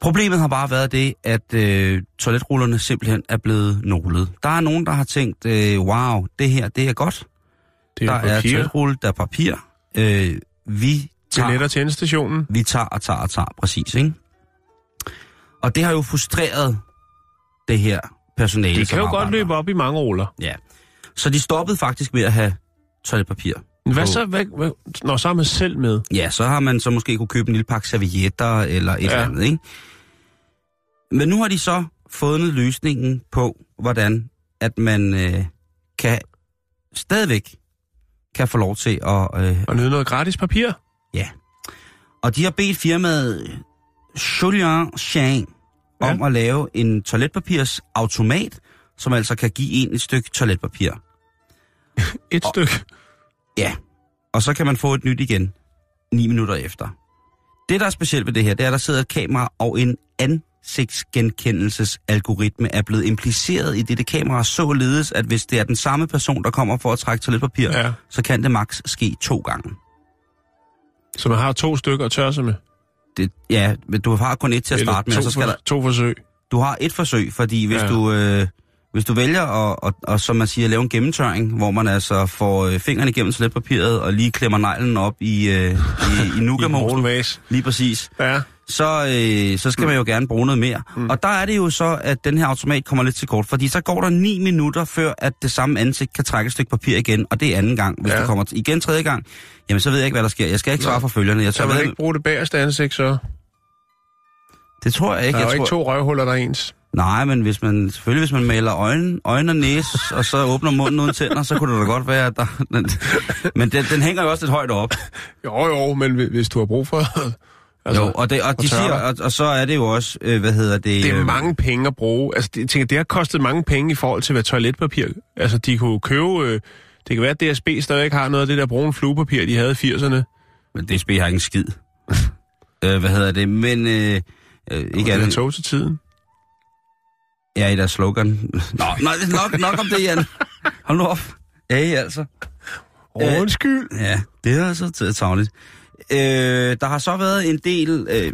Problemet har bare været det, at øh, toiletrullerne simpelthen er blevet nålet. Der er nogen, der har tænkt, øh, wow, det her, det er godt. Det der er er papir. toiletrulle, der er papir. Øh, vi tager Billetter til endestationen. vi tager og tager og tager, præcis, ikke? Og det har jo frustreret det her personale, Det kan jo arbejder godt løbe der. op i mange ruller. Ja. Så de stoppede faktisk med at have toiletpapir. Hvad så? Hvad, hvad, når så er man selv med. Ja, så har man så måske kunne købe en lille pakke servietter eller et Ja. eller andet, ikke? Men nu har de så fundet løsningen på, hvordan at man øh, kan stadigvæk kan få lov til at øh, Og nyde noget gratis papir. Ja. Og de har bedt firmaet Julian Chang Ja. om at lave en toiletpapirs automat, som altså kan give en et stykke toiletpapir. [laughs] Et stykke. Ja. Og så kan man få et nyt igen, ni minutter efter. Det, der er specielt ved det her, det er, at der sidder et kamera og en ansigtsgenkendelsesalgoritme er blevet impliceret i dette kamera, således at hvis det er den samme person, der kommer for at trække toiletpapir, Ja. så kan det maks ske to gange. Så man har to stykker at tørre sig med. Det, ja, men du har kun et til at Eller starte med, så skal for, der, to forsøg. du har et forsøg, fordi hvis ja. du... Øh, hvis du vælger at, at, at, som man siger, lave en gennemtørring, hvor man altså får øh, fingrene igennem toiletpapiret og lige klemmer neglen op i, øh, i, i [laughs] I nugamosen, en vas. lige præcis, Ja. så, øh, så skal man jo gerne bruge noget mere. Mm. Og der er det jo så, at den her automat kommer lidt til kort, fordi så går der 9 minutter, før at det samme ansigt kan trække et stykke papir igen, og det er anden gang. Hvis Ja. du kommer igen tredje gang, jamen så ved jeg ikke, hvad der sker. Jeg skal ikke svare for følgerne. Jeg Så tror, man hvad, ikke bruge det bagerste ansigt, så. det tror jeg ikke. Der er jeg jo tror, ikke to røvhuller, der er ens. Nej, men hvis man, selvfølgelig hvis man maler øjne, øjne og næse, og så åbner munden uden tænder, så kunne det da godt være, at der... Den, men den, den hænger jo også lidt højt op. Jo, jo, men hvi- hvis du har brug for Altså, jo, og, det, og, de siger, og, og så er det jo også, øh, hvad hedder det... Det er øh, mange penge at bruge. Altså, det, jeg tænker, det har kostet mange penge i forhold til, hvad toiletpapir... Altså, de kunne købe... Øh, det kan være, at DSB stadig har noget af det der brune fluepapir, de havde i 80'erne. Men DSB har ingen skid. [laughs] øh, hvad hedder det? Men... Øh, øh, ikke andet. tog til tiden. Ja, i deres slogan. Nå, nej, nok, nok om det, Jan. Hold nu op. Ja, altså. Undskyld. Øh, ja, det er altså tavligt. Øh, der har så været en del øh,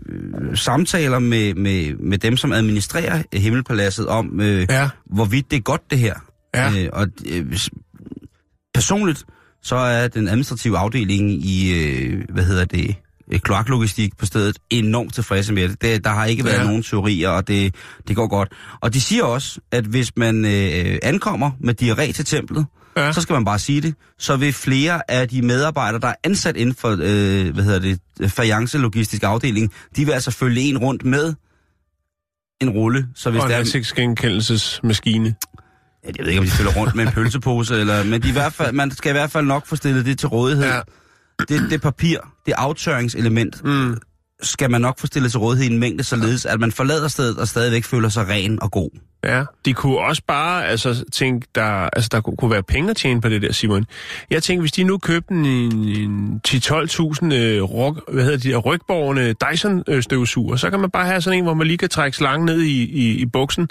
samtaler med, med, med dem, som administrerer Himmelpaladset om, øh, ja. hvorvidt det er godt det her. Ja. Øh, og øh, personligt, så er den administrative afdeling i, øh, hvad hedder det, kloaklogistik på stedet enormt tilfredse med det. det der har ikke været ja. nogen teorier, og det, det går godt. Og de siger også, at hvis man øh, ankommer med diarré til templet, ja. så skal man bare sige det, så vil flere af de medarbejdere, der er ansat inden for, øh, hvad hedder det, fajance logistisk afdeling, de vil altså følge en rundt med en rulle. Så hvis og en der ansigtsgenkendelsesmaskine. Ja, jeg ved ikke, om de følger rundt med en pølsepose, eller, men de i hvert fald, man skal i hvert fald nok få stillet det til rådighed. Ja. Det, det papir, det aftørringselement, mm. skal man nok få stillet til rådighed i en mængde, således at man forlader stedet og stadigvæk føler sig ren og god. Ja, de kunne også bare altså, tænke, der, altså, der kunne, være penge at tjene på det der, Simon. Jeg tænker, hvis de nu købte en, en 10-12.000 øh, ryg, hvad hedder de, rygborgerne Dyson-støvsuger, så kan man bare have sådan en, hvor man lige kan trække slangen ned i, i, i buksen.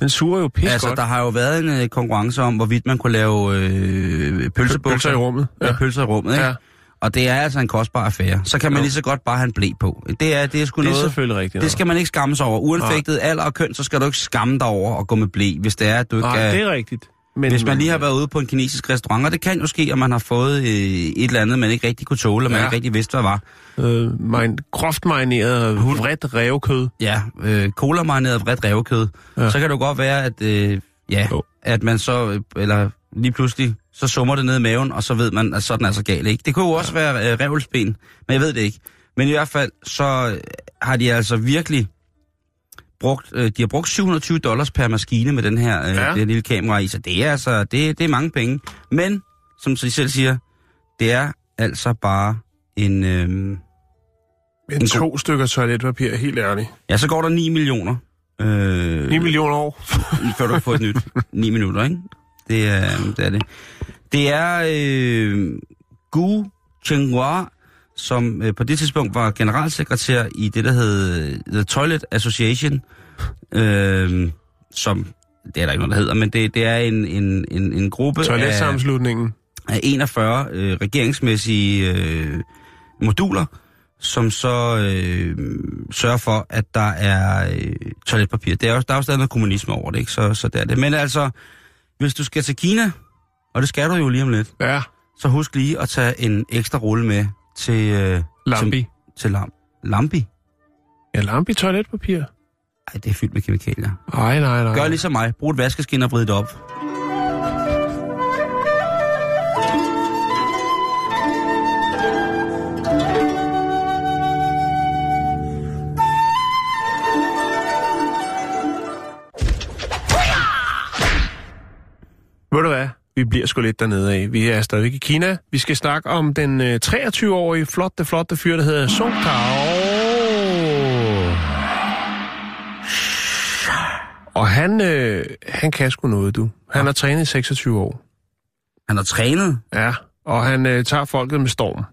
Den suger jo pis Altså, godt. der har jo været en øh, konkurrence om, hvorvidt man kunne lave øh, pølsebukser. Pølser i rummet. Ja, ja pølser i rummet, ikke? Ja. Og det er altså en kostbar affære. Så kan man jo. lige så godt bare have en blæ på. Det er, det er sgu det er noget... selvfølgelig rigtigt. Det skal man ikke skamme sig over. Uanfægtet alder og køn, så skal du ikke skamme dig over at gå med blæ, hvis det er, at du ikke Nej, er... det er rigtigt. Men, hvis man lige har været ude på en kinesisk restaurant, og det kan jo ske, at man har fået øh, et eller andet, man ikke rigtig kunne tåle, og man ja. ikke rigtig vidste, hvad var. Øh, min, groft marineret vredt revkød. Ja, øh, cola marineret vredt revkød. Ja. Så kan det godt være, at, øh, ja, oh. at man så, øh, eller lige pludselig, så summer det ned i maven, og så ved man, at sådan er så galt. Ikke? Det kunne jo også være øh, revelsben, men jeg ved det ikke. Men i hvert fald, så øh, har de altså virkelig brugt, øh, de har brugt 720 dollars per maskine med den her, øh, ja. det lille kamera i, så det er altså, det, det er mange penge. Men, som de selv siger, det er altså bare en... Øh, en, en to god... stykker toiletpapir, helt ærligt. Ja, så går der 9 millioner. Øh, 9 millioner år. før du får et nyt [laughs] 9 minutter, ikke? Det er det. Er det. det er øh, Gu Chenghua, som øh, på det tidspunkt var generalsekretær i det, der hed øh, The Toilet Association, øh, som, det er der ikke noget, der hedder, men det, det er en, en, en, en gruppe Toiletsammenslutningen. Af, af 41 øh, regeringsmæssige øh, moduler, som så øh, sørger for, at der er øh, toiletpapir. Det er også, der er jo stadig noget kommunisme over det, ikke? Så, så det er det. Men altså, hvis du skal til Kina, og det skal du jo lige om lidt, ja. så husk lige at tage en ekstra rulle med til... Øh, Lambi. Til, til lam, Lambi? Ja, Lambi toiletpapir. Ej, det er fyldt med kemikalier. Nej, nej, nej. Gør ligesom mig. Brug et vaskeskin og vrid det op. Ved du hvad? Vi bliver sgu lidt dernede af. Vi er stadigvæk i Kina. Vi skal snakke om den øh, 23-årige flotte, flotte fyr, der hedder Song Tao. Og han, øh, han kan sgu noget, du. Han har trænet i 26 år. Han har trænet? Ja, og han øh, tager folket med storm.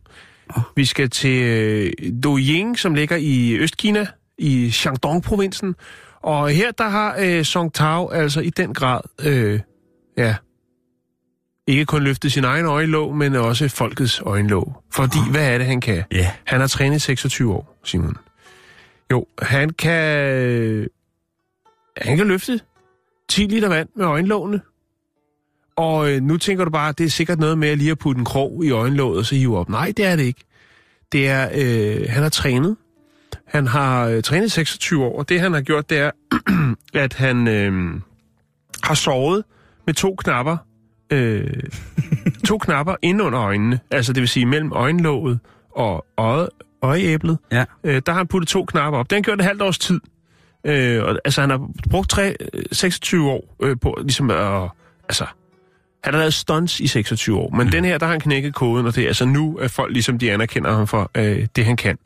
Oh. Vi skal til øh, Doying, som ligger i Østkina, i Shandong-provinsen. Og her der har øh, Song Tao altså i den grad, øh, ja, ikke kun løftet sin egen øjenlåg, men også folkets øjenlåg. Fordi, oh. hvad er det, han kan? Yeah. Han har trænet 26 år, Simon. Jo, han kan... Han kan løfte 10 liter vand med øjenlågene. Og øh, nu tænker du bare, at det er sikkert noget med at lige at putte en krog i øjenlåget og så hive op. Nej, det er det ikke. Det er, øh, han har trænet. Han har øh, trænet 26 år, og det han har gjort, det er, [clears throat] at han øh, har sovet med to knapper øh, to knapper ind under øjnene, altså det vil sige mellem øjenlåget og øje, øjeæblet. Ja. Øh, der har han puttet to knapper op. Den gjort et halvt års tid. Øh, og, altså han har brugt tre, 26 år øh, på ligesom at altså, Han har lavet stunts i 26 år, men mm. den her, der har han knækket koden, og det er altså nu, at folk ligesom de anerkender ham for øh, det, han kan.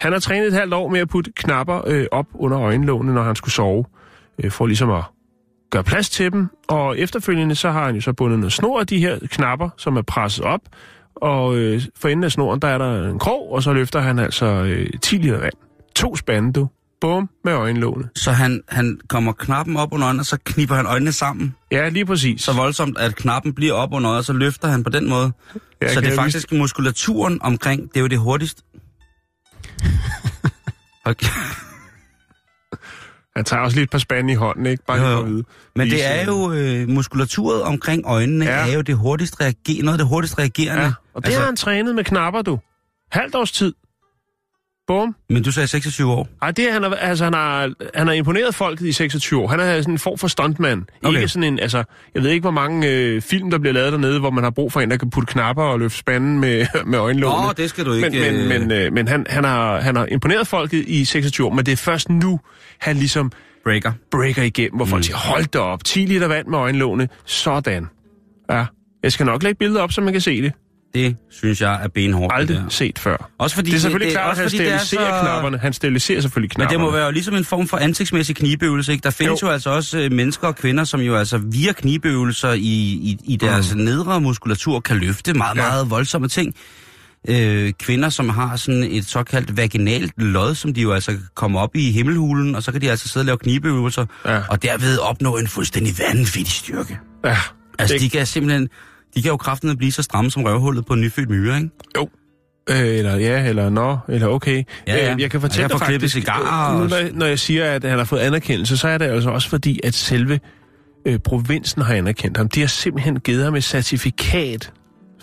Han har trænet et halvt år med at putte knapper øh, op under øjenlågene, når han skulle sove, øh, for ligesom at gøre plads til dem, og efterfølgende så har han jo så bundet noget snor af de her knapper, som er presset op, og øh, for enden af snoren, der er der en krog, og så løfter han altså øh, 10 liter vand. To spande, du. Bum, med øjenlågene. Så han, han kommer knappen op under øjnene, og så kniber han øjnene sammen. Ja, lige præcis. Så voldsomt, at knappen bliver op under øjet, og så løfter han på den måde. Ja, så det er faktisk muskulaturen omkring, det er jo det hurtigst. [laughs] Okay. Han tager også lige et par spande i hånden, ikke? Bare Jo, jo. vide. Men det er jo, øh, muskulaturet omkring øjnene Ja. er jo det hurtigst reager, noget af det hurtigst reagerende. Ja, og det altså, har han trænet med knapper, du. Halvt års tid. Bum. Men du sagde 26 år. Ej, det er, han, har, altså, han, har, han har imponeret folket i 26 år. Han er sådan en form for stuntman. Okay. Ikke sådan en, altså, jeg ved ikke, hvor mange øh, film, der bliver lavet dernede, hvor man har brug for en, der kan putte knapper og løfte spanden med, [laughs] med øjenlågene. Nå, det skal du ikke... Men, men, øh, men, øh, men han, han, har, han har imponeret folket i 26 år, men det er først nu, han ligesom breaker. breaker igennem, hvor folk Mm. siger, hold da op, 10 liter vand med øjenlågene, sådan. Ja, jeg skal nok lægge billeder op, så man kan se det. Det synes jeg er benhårdt. Aldrig der. set før. Også fordi Det er selvfølgelig det, klart, at han er steriliserer så- knapperne. Han steriliserer selvfølgelig Men knapperne. det må være jo ligesom en form for ansigtsmæssig knibøvelse, ikke? Der findes Jo. jo, altså også øh, mennesker og kvinder, som jo altså via knibøvelser i, i, i deres mm. nedre muskulatur kan løfte meget, Ja. meget voldsomme ting. Øh, kvinder, som har sådan et såkaldt vaginalt lod, som de jo altså kommer op i himmelhulen, og så kan de altså sidde og lave knibøvelser, Ja. og derved opnå en fuldstændig vanvittig styrke. Ja, Altså, det, de kan simpelthen, de kan jo kraften blive så stramme som røvhullet på en nyfødt myre, ikke? Jo. Øh, eller ja, eller nå, eller okay. Ja, ja. Øh, Jeg kan fortælle Jeg dig faktisk, cigarer øh, nu, når, jeg- når jeg siger, at han har fået anerkendelse, så er det altså også fordi, at selve øh, provinsen har anerkendt ham. De har simpelthen givet ham et certifikat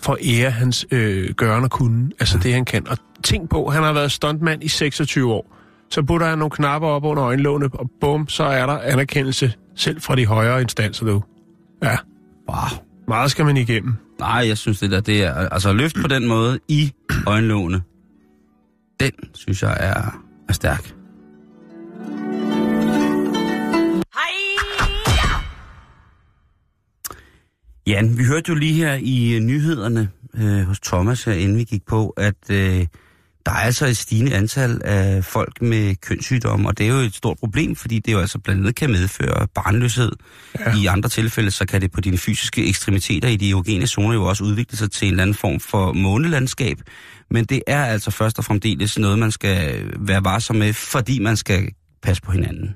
for at ære hans øh, gørne og kunne, altså det han kan. Og tænk på, han har været stuntmand i 26 år. Så putter han nogle knapper op under øjenlågene, og bum, så er der anerkendelse selv fra de højere instanser, du. Ja, Wow. Meget skal man igennem. Nej, jeg synes det der, det er, altså løft på den måde i øjenlågene, den synes jeg er, er stærk. Jan, vi hørte jo lige her i nyhederne øh, hos Thomas, her, inden vi gik på, at øh, der er altså et stigende antal af folk med kønssygdomme, og det er jo et stort problem, fordi det jo altså blandt andet kan medføre barnløshed. Ja. I andre tilfælde, så kan det på dine fysiske ekstremiteter i de erogene zoner jo også udvikle sig til en eller anden form for månelandskab. Men det er altså først og fremdeles noget, man skal være varsom med, fordi man skal passe på hinanden.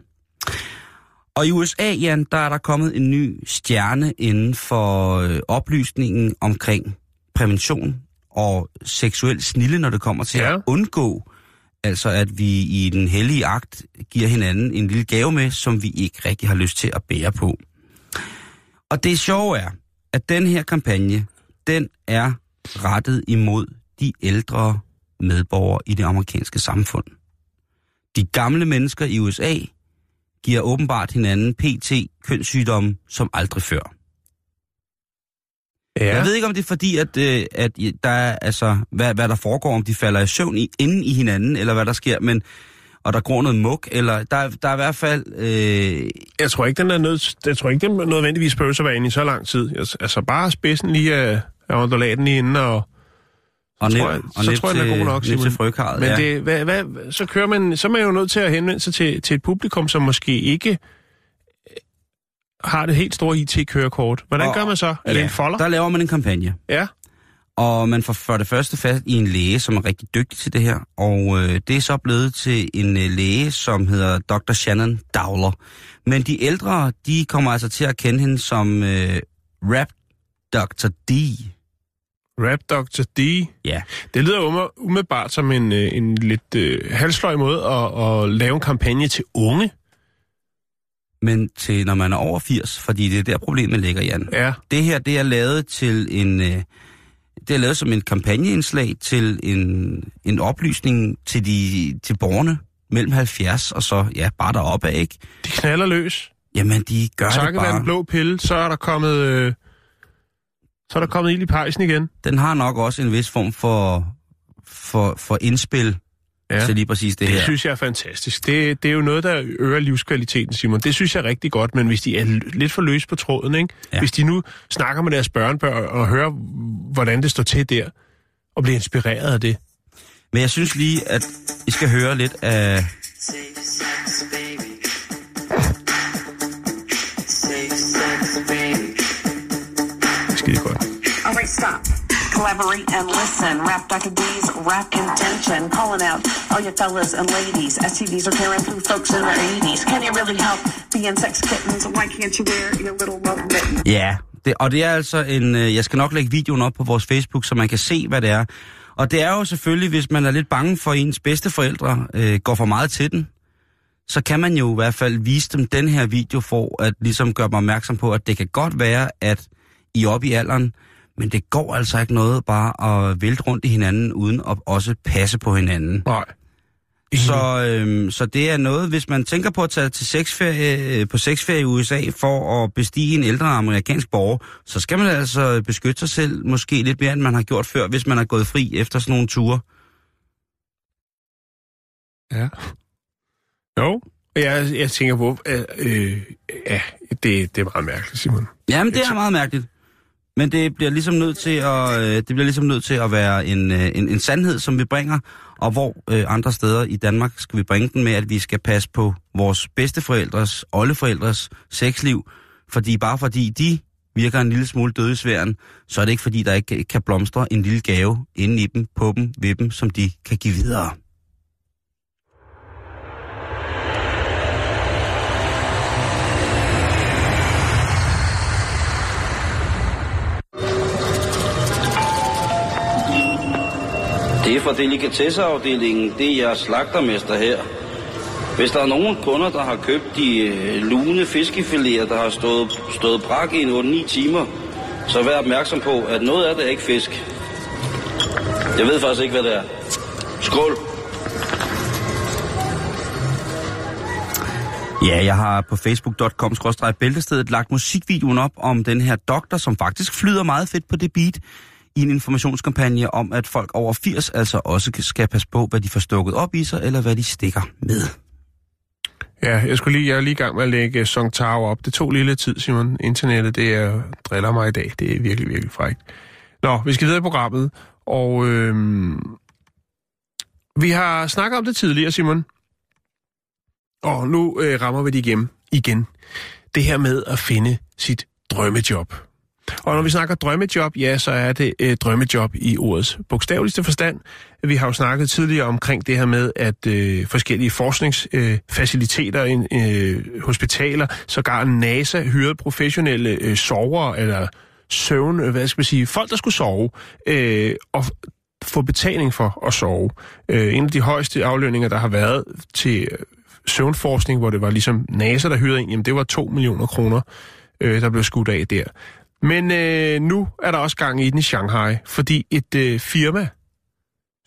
Og i USA, Jan, der er der kommet en ny stjerne inden for øh, oplysningen omkring prævention og seksuel snille, når det kommer til Ja. at undgå, altså at vi i den hellige akt giver hinanden en lille gave med, som vi ikke rigtig har lyst til at bære på. Og det sjove er, at den her kampagne, den er rettet imod de ældre medborgere i det amerikanske samfund. De gamle mennesker i USA giver åbenbart hinanden PT kønssygdomme som aldrig før. Ja. Jeg ved ikke, om det er fordi, at, øh, at der er, altså, hvad, hvad der foregår, om de falder i søvn i, inden i hinanden, eller hvad der sker, men og der går noget muk, eller der, er- der er i hvert fald... Øh, Jeg tror ikke, den er nødt, jeg tror ikke, den nødvendigvis behøver at være inde i så lang tid. Altså, bare spidsen lige af, af undulaten lige inde, og og så ned, tror jeg, og så ned tror jeg, den er god nok, Simon. til frøkarret, Men ja. det, hvad, hvad, så, kører man, så er man jo nødt til at henvende sig til, til et publikum, som måske ikke har det helt store IT-kørekort. Hvordan Og- gør man så? Er ja, det en folder? Der laver man en kampagne. Ja. Og man får for det første fast i en læge, som er rigtig dygtig til det her. Og øh, det er så blevet til en øh, læge, som hedder Dr. Shannon Dowler. Men de ældre, de kommer altså til at kende hende som øh, Rap Dr. D. Rap Dr. D. Ja. Det lyder umiddelbart som en, øh, en lidt øh, halsløj måde at, at lave en kampagne til unge. Men til når man er over 80, fordi det er der problemet ligger, Jan. Ja. Det her, det er lavet til en... Øh, det er lavet som en kampagneindslag til en, en oplysning til, de, til borgerne mellem 70 og så, ja, bare deroppe ikke? De knaller løs. Jamen, de gør det Takket være bare. den blå pille, så er der kommet... Øh, så er der kommet ild i pejsen igen. Den har nok også en vis form for, for, for indspil ja. til lige præcis det, det her. Det synes jeg er fantastisk. Det, det er jo noget, der øger livskvaliteten, Simon. Det synes jeg er rigtig godt, men hvis de er lidt for løs på tråden, ikke? Ja. hvis de nu snakker med deres børnebørn og hører, hvordan det står til der, og bliver inspireret af det. Men jeg synes lige, at I skal høre lidt af Skide godt. All right, stop. Collaborate and listen. Rap Dr. D's rap intention. Calling out all your fellas and ladies. STDs are tearing through folks in their 80s. Can you really help being sex kittens? Why can't you wear your little love mitten? Ja, det, og det er altså en... Øh, jeg skal nok lægge videoen op på vores Facebook, så man kan se, hvad det er. Og det er jo selvfølgelig, hvis man er lidt bange for ens bedsteforældre, øh, går for meget til den, så kan man jo i hvert fald vise dem den her video for at ligesom gøre dem opmærksom på, at det kan godt være, at I er oppe i alderen, men det går altså ikke noget bare at vælte rundt i hinanden, uden at også passe på hinanden. Nej. Så, øhm, så det er noget, hvis man tænker på at tage til sexferie, øh, på sexferie i USA for at bestige en ældre amerikansk borger, så skal man altså beskytte sig selv måske lidt mere, end man har gjort før, hvis man har gået fri efter sådan nogle ture. Ja. Jo, jeg, jeg tænker på, øh, øh, ja, det, det er meget mærkeligt, Simon. Jamen, det er meget mærkeligt. Men det bliver ligesom nødt til at, øh, det bliver ligesom nødt til at være en, øh, en, en sandhed, som vi bringer, og hvor øh, andre steder i Danmark skal vi bringe den med, at vi skal passe på vores bedsteforældres, oldeforældres sexliv, fordi bare fordi de virker en lille smule dødesværen, så er det ikke fordi, der ikke kan blomstre en lille gave inde i dem, på dem, ved dem, som de kan give videre. Det er fra delikatesseafdelingen. Det er jeres slagtermester her. Hvis der er nogen kunder, der har købt de øh, lune fiskefiléer, der har stået, stået brak i en 8-9 timer, så vær opmærksom på, at noget af det er ikke fisk. Jeg ved faktisk ikke, hvad det er. Skål! Ja, jeg har på facebook.com bæltestedet lagt musikvideoen op om den her doktor, som faktisk flyder meget fedt på det beat i en informationskampagne om, at folk over 80 altså også skal passe på, hvad de får stukket op i sig, eller hvad de stikker med. Ja, jeg, skulle lige, jeg er lige i gang med at lægge øh, Song Tao op. Det tog lige lidt tid, Simon. Internettet, det er, driller mig i dag. Det er virkelig, virkelig frækt. Nå, vi skal videre i programmet, og øh, vi har snakket om det tidligere, Simon. Og nu øh, rammer vi det igen. igen. Det her med at finde sit drømmejob. Og når vi snakker drømmejob, ja, så er det øh, drømmejob i ordets bogstaveligste forstand. Vi har jo snakket tidligere omkring det her med, at øh, forskellige forskningsfaciliteter, øh, øh, hospitaler, sågar NASA hyrede professionelle øh, sovere eller søvn, øh, hvad skal man sige, folk, der skulle sove, øh, og få betaling for at sove. Øh, en af de højeste aflønninger, der har været til øh, søvnforskning, hvor det var ligesom NASA, der hyrede en, jamen det var 2 millioner kroner, øh, der blev skudt af der. Men øh, nu er der også gang i den i Shanghai, fordi et øh, firma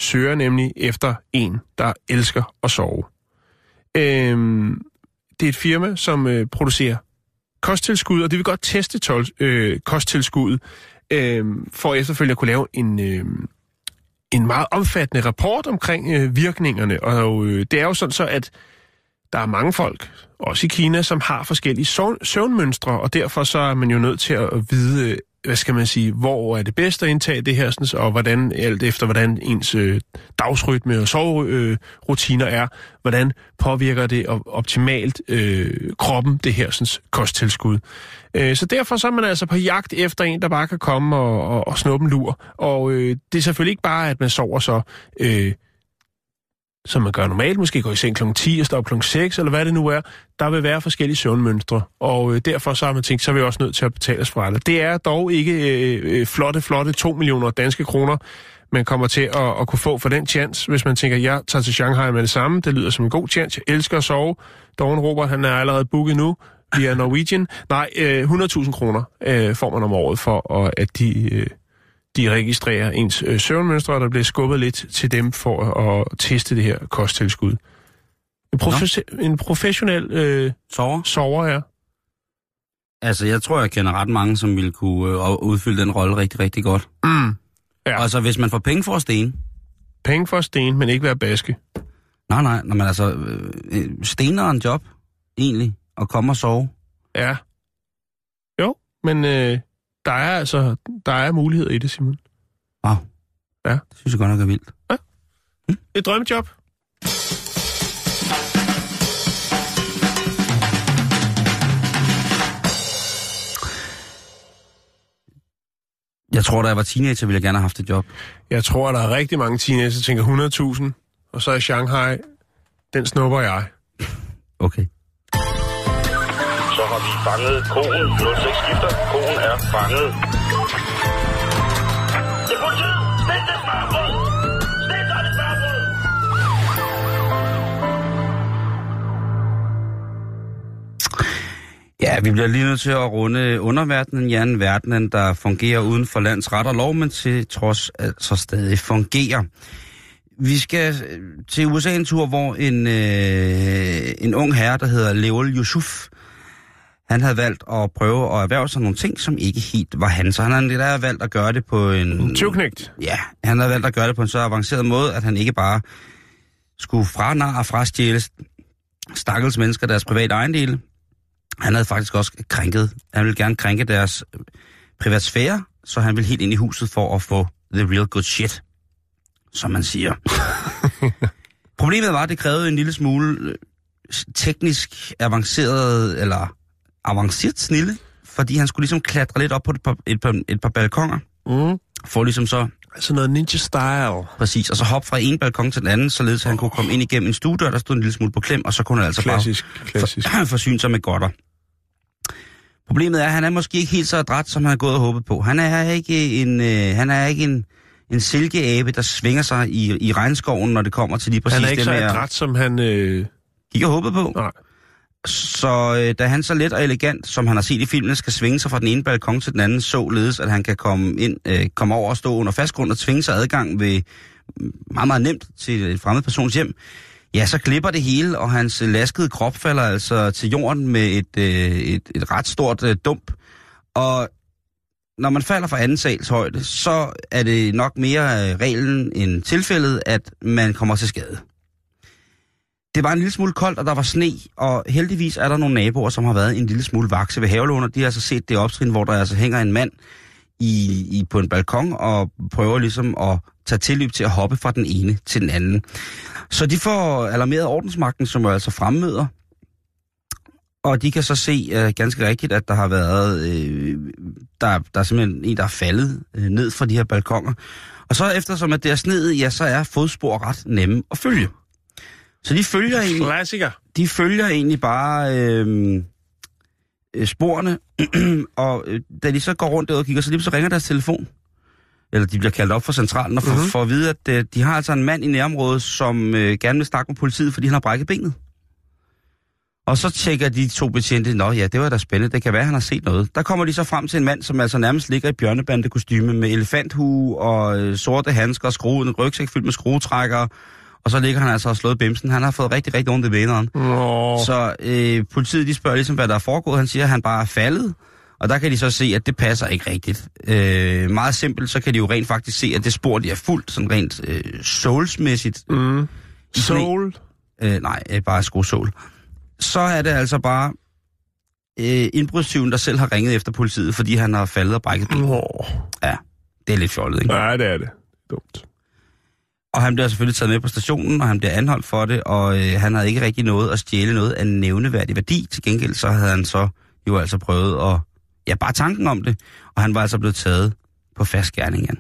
søger nemlig efter en, der elsker at sove. Øh, det er et firma, som øh, producerer kosttilskud, og det vil godt teste tol, øh, kosttilskud, øh, for efterfølgende at kunne lave en, øh, en meget omfattende rapport omkring øh, virkningerne. Og øh, det er jo sådan så, at der er mange folk, også i Kina, som har forskellige søvnmønstre, og derfor så er man jo nødt til at vide, øh, hvad skal man sige, hvor er det bedst at indtage det her, og hvordan, alt efter hvordan ens øh, dagsrytme og soverutiner øh, er, hvordan påvirker det optimalt øh, kroppen, det her sådan, kosttilskud. Øh, så derfor så er man altså på jagt efter en, der bare kan komme og, og, og snuppe en lur, og øh, det er selvfølgelig ikke bare, at man sover så... Øh, som man gør normalt, måske går i seng kl. 10 og står kl. 6, eller hvad det nu er, der vil være forskellige søvnmønstre, og øh, derfor så har man tænkt, så er vi også nødt til at betale os for det. Det er dog ikke øh, øh flotte, flotte 2 millioner danske kroner, man kommer til at, at kunne få for den chance, hvis man tænker, jeg tager til Shanghai med det samme, det lyder som en god chance, jeg elsker at sove. Dogen Robert, han er allerede booket nu via Norwegian. Nej, øh, 100.000 kroner øh, får man om året for, at de... Øh, de registrerer ens øh, søvnmønstre, og der bliver skubbet lidt til dem for at teste det her kosttilskud. En, profe- en professionel øh, sover. sover, ja. Altså, jeg tror, jeg kender ret mange, som ville kunne øh, udfylde den rolle rigtig, rigtig godt. Mm. Ja. Altså, hvis man får penge for at sten. Penge for at sten, men ikke være baske. Nej, nej, nej men altså, øh, øh, stenere en job, egentlig, at komme og sove. Ja. Jo, men øh, der er altså der er muligheder i det, Simon. Wow. Ja. Det synes jeg godt nok er vildt. Et drømmejob. Jeg tror, da jeg var teenager, ville jeg gerne have haft et job. Jeg tror, der er rigtig mange teenager, der tænker 100.000, og så er Shanghai, den snupper jeg. Okay fanget. har vi fanget konen. 06 skifter. Konen er fanget. Det er politiet! Stil det smørbrød! Stil dig det smørbrød! Ja, vi bliver lige nødt til at runde underverdenen, ja, en verdenen, der fungerer uden for lands ret og lov, men til trods altså stadig fungerer. Vi skal øh, til USA en tur, hvor en, øh, en ung herre, der hedder Leol Yusuf, han havde valgt at prøve at erhverve sig nogle ting, som ikke helt var hans. Så han havde lidt af valgt at gøre det på en... Tyvknægt. Ja, han havde valgt at gøre det på en så avanceret måde, at han ikke bare skulle fra nar og frastjæle stakkels mennesker deres private ejendele. Han havde faktisk også krænket, han ville gerne krænke deres privatsfære, så han ville helt ind i huset for at få the real good shit, som man siger. [laughs] Problemet var, at det krævede en lille smule øh, teknisk avanceret, eller avanceret snille, fordi han skulle ligesom klatre lidt op på et par, et par, et par balkonger, Mm. for ligesom så Altså noget ninja-style. Præcis, og så hoppe fra en balkon til den anden, således at han kunne komme ind igennem en stuedør, der stod en lille smule på klem, og så kunne han altså Klassisk, klassisk. bare [clears throat] for, forsyne sig med godter. Problemet er, at han er måske ikke helt så adræt, som han har gået og håbet på. Han er ikke en, øh, han er ikke en, en silkeabe, der svinger sig i, i regnskoven, når det kommer til lige præcis Han er ikke det så med at adræt, som han... Øh... gik og håbede på. Nej. Så øh, da han så let og elegant, som han har set i filmen, skal svinge sig fra den ene balkon til den anden, således at han kan komme, ind, øh, komme over og stå under fast grund og tvinge sig adgang ved mm, meget, meget nemt til en fremmed persons hjem, ja, så klipper det hele, og hans øh, laskede krop falder altså til jorden med et, øh, et, et ret stort øh, dump. Og når man falder fra anden sals højde, så er det nok mere øh, reglen end tilfældet, at man kommer til skade. Det var en lille smule koldt, og der var sne, og heldigvis er der nogle naboer, som har været en lille smule vakse ved havelåner. De har altså set det optrin, hvor der altså hænger en mand i, i, på en balkon og prøver ligesom at tage tilløb til at hoppe fra den ene til den anden. Så de får alarmeret ordensmagten, som jo altså fremmøder, og de kan så se øh, ganske rigtigt, at der har været, øh, der, der er simpelthen en, der er faldet øh, ned fra de her balkonger. Og så eftersom at det er snedet, ja, så er fodspor ret nemme at følge. Så de følger egentlig, Klassiker. de følger egentlig bare øh, øh, sporene, [clears throat] og øh, da de så går rundt derude og kigger, så lige så ringer deres telefon. Eller de bliver kaldt op fra centralen og får, Mhm. mm-hmm. for at vide, at øh, de har altså en mand i nærområdet, som øh, gerne vil snakke med politiet, fordi han har brækket benet. Og så tjekker de to betjente, nå ja, det var da spændende, det kan være, han har set noget. Der kommer de så frem til en mand, som altså nærmest ligger i bjørnebandekostyme med elefanthue og øh, sorte handsker og skrue, en rygsæk fyldt med skruetrækkere. Og så ligger han altså og slået bimsen. Han har fået rigtig, rigtig ondt i beneren. Nå. Så øh, politiet de spørger ligesom, hvad der er foregået. Han siger, at han bare er faldet. Og der kan de så se, at det passer ikke rigtigt. Øh, meget simpelt, så kan de jo rent faktisk se, at det spor, de er fuldt, sådan rent øh, soulsmæssigt. Mm. Soul. Øh, nej, øh, bare skosål. Så er det altså bare øh, indbrudstyven, der selv har ringet efter politiet, fordi han har faldet og brækket. Nå. Ja, det er lidt fjollet, ikke? Ja, det er det. Dumt. Og han bliver selvfølgelig taget med på stationen, og han bliver anholdt for det, og øh, han havde ikke rigtig noget at stjæle noget af nævneværdig værdi. Til gengæld så havde han så jo altså prøvet at, ja, bare tanken om det, og han var altså blevet taget på fast gerning igen.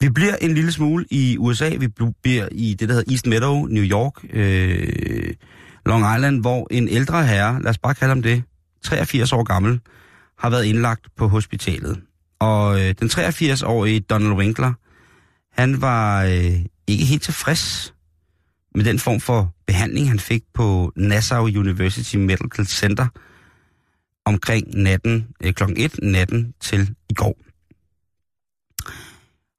Vi bliver en lille smule i USA, vi bliver i det, der hedder East Meadow, New York, øh, Long Island, hvor en ældre herre, lad os bare kalde ham det, 83 år gammel, har været indlagt på hospitalet. Og øh, den 83-årige Donald Winkler, han var øh, ikke helt tilfreds med den form for behandling, han fik på Nassau University Medical Center omkring natten, øh, klokken 1 natten til i går.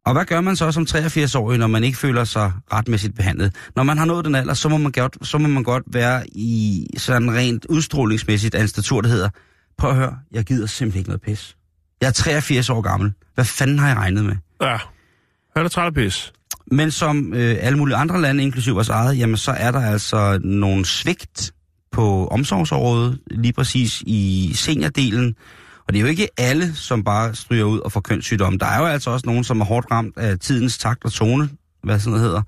Og hvad gør man så som 83-årig, når man ikke føler sig retmæssigt behandlet? Når man har nået den alder, så må man godt, så må man godt være i sådan rent udstrålingsmæssigt af en statur, der hedder, prøv at høre, jeg gider simpelthen ikke noget pis. Jeg er 83 år gammel. Hvad fanden har jeg regnet med? Ja. Han er træt af pis. Men som øh, alle mulige andre lande, inklusive vores eget, jamen så er der altså nogle svigt på omsorgsområdet, lige præcis i seniordelen. Og det er jo ikke alle, som bare stryger ud og får kønssygdomme. Der er jo altså også nogen, som er hårdt ramt af tidens takt og tone, hvad sådan noget hedder,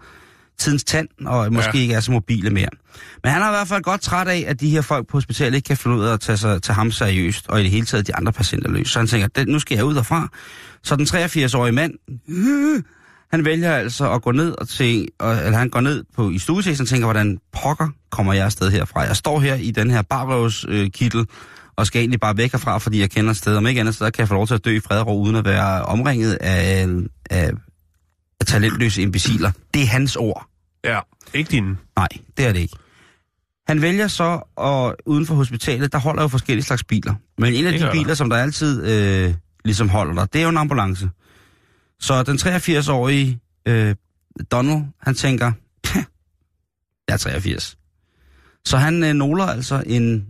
tidens tand, og måske Ja. ikke er så mobile mere. Men han er i hvert fald godt træt af, at de her folk på hospitalet ikke kan finde ud af at tage, sig, tage ham seriøst, og i det hele taget de andre patienter løs. Så han tænker, "Den- nu skal jeg ud derfra. Så den 83-årige mand, øh, han vælger altså at gå ned og og, eller han går ned på i stueetagen og tænker, hvordan pokker kommer jeg afsted herfra? Jeg står her i den her barrøvskittel, øh, kittel, og skal egentlig bare væk herfra, fordi jeg kender stedet. Om ikke andet sted kan jeg få lov til at dø i fred og ro, uden at være omringet af, af, af talentløse imbeciler. Det er hans ord. Ja, ikke dine. Nej, det er det ikke. Han vælger så, og uden for hospitalet, der holder jo forskellige slags biler. Men en af Det de biler, der. som der altid øh, ligesom holder der, det er jo en ambulance. Så den 83-årige øh, Donald, han tænker, "Pah, jeg er 83. Så han øh, noler altså en,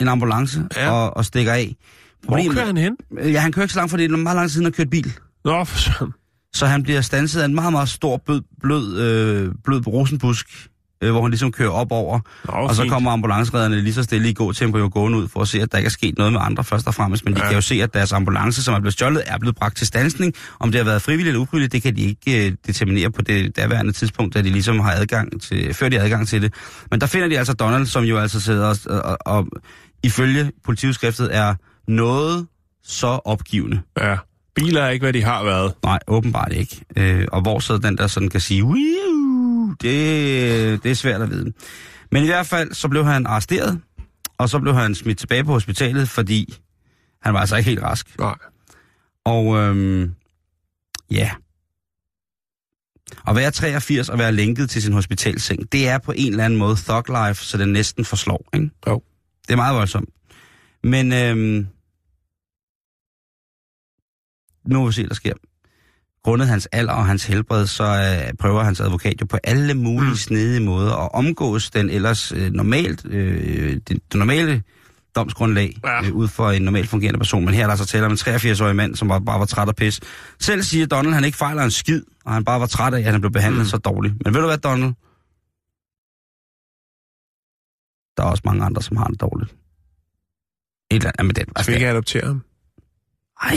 en ambulance Ja. og, og stikker af. Hvor kører han hen? Ja, han kører ikke så langt, for det er meget lang tid, han har kørt bil. Nå, for sådan. Så han bliver stanset af en meget, meget stor, blød, blød, øh, blød rosenbusk, øh, hvor han ligesom kører op over. Nå, og så fint. kommer ambulanceredderne lige så stille i god tempo jo gående ud for at se, at der ikke er sket noget med andre først og fremmest. Men de Ja. kan jo se, at deres ambulance, som er blevet stjålet, er blevet bragt til stansning. Om det har været frivilligt eller ufrivilligt, det kan de ikke øh, determinere på det daværende tidspunkt, da de ligesom har adgang til, før de har adgang til det. Men der finder de altså Donald, som jo altså sidder og, og, og, og ifølge politiudskriftet er noget så opgivende. Ja. Biler er ikke, hvad de har været. Nej, åbenbart ikke. Øh, og hvor så den der sådan kan sige, det, det er svært at vide. Men i hvert fald, så blev han arresteret, og så blev han smidt tilbage på hospitalet, fordi han var altså ikke helt rask. Nej. Og øhm, ja, at være 83 og være lænket til sin hospitalseng, det er på en eller anden måde thug life, så det næsten forslår, ikke? Jo. Det er meget voldsomt. Men øhm, nu må vi se, hvad der sker. Grundet hans alder og hans helbred, så øh, prøver hans advokat jo på alle mulige mm. snedige måder at omgås den ellers øh, normalt, øh, det, det normale domsgrundlag Ja. øh, ud for en normalt fungerende person. Men her er der så tale om en 83-årig mand, som bare, bare var træt og pis. Selv siger Donald, han ikke fejler en skid, og han bare var træt af, at han blev behandlet mm. så dårligt. Men ved du hvad, Donald? Der er også mange andre, som har det dårligt. Et eller andet, men det, Skal altså, vi det, ikke adoptere ham? ej,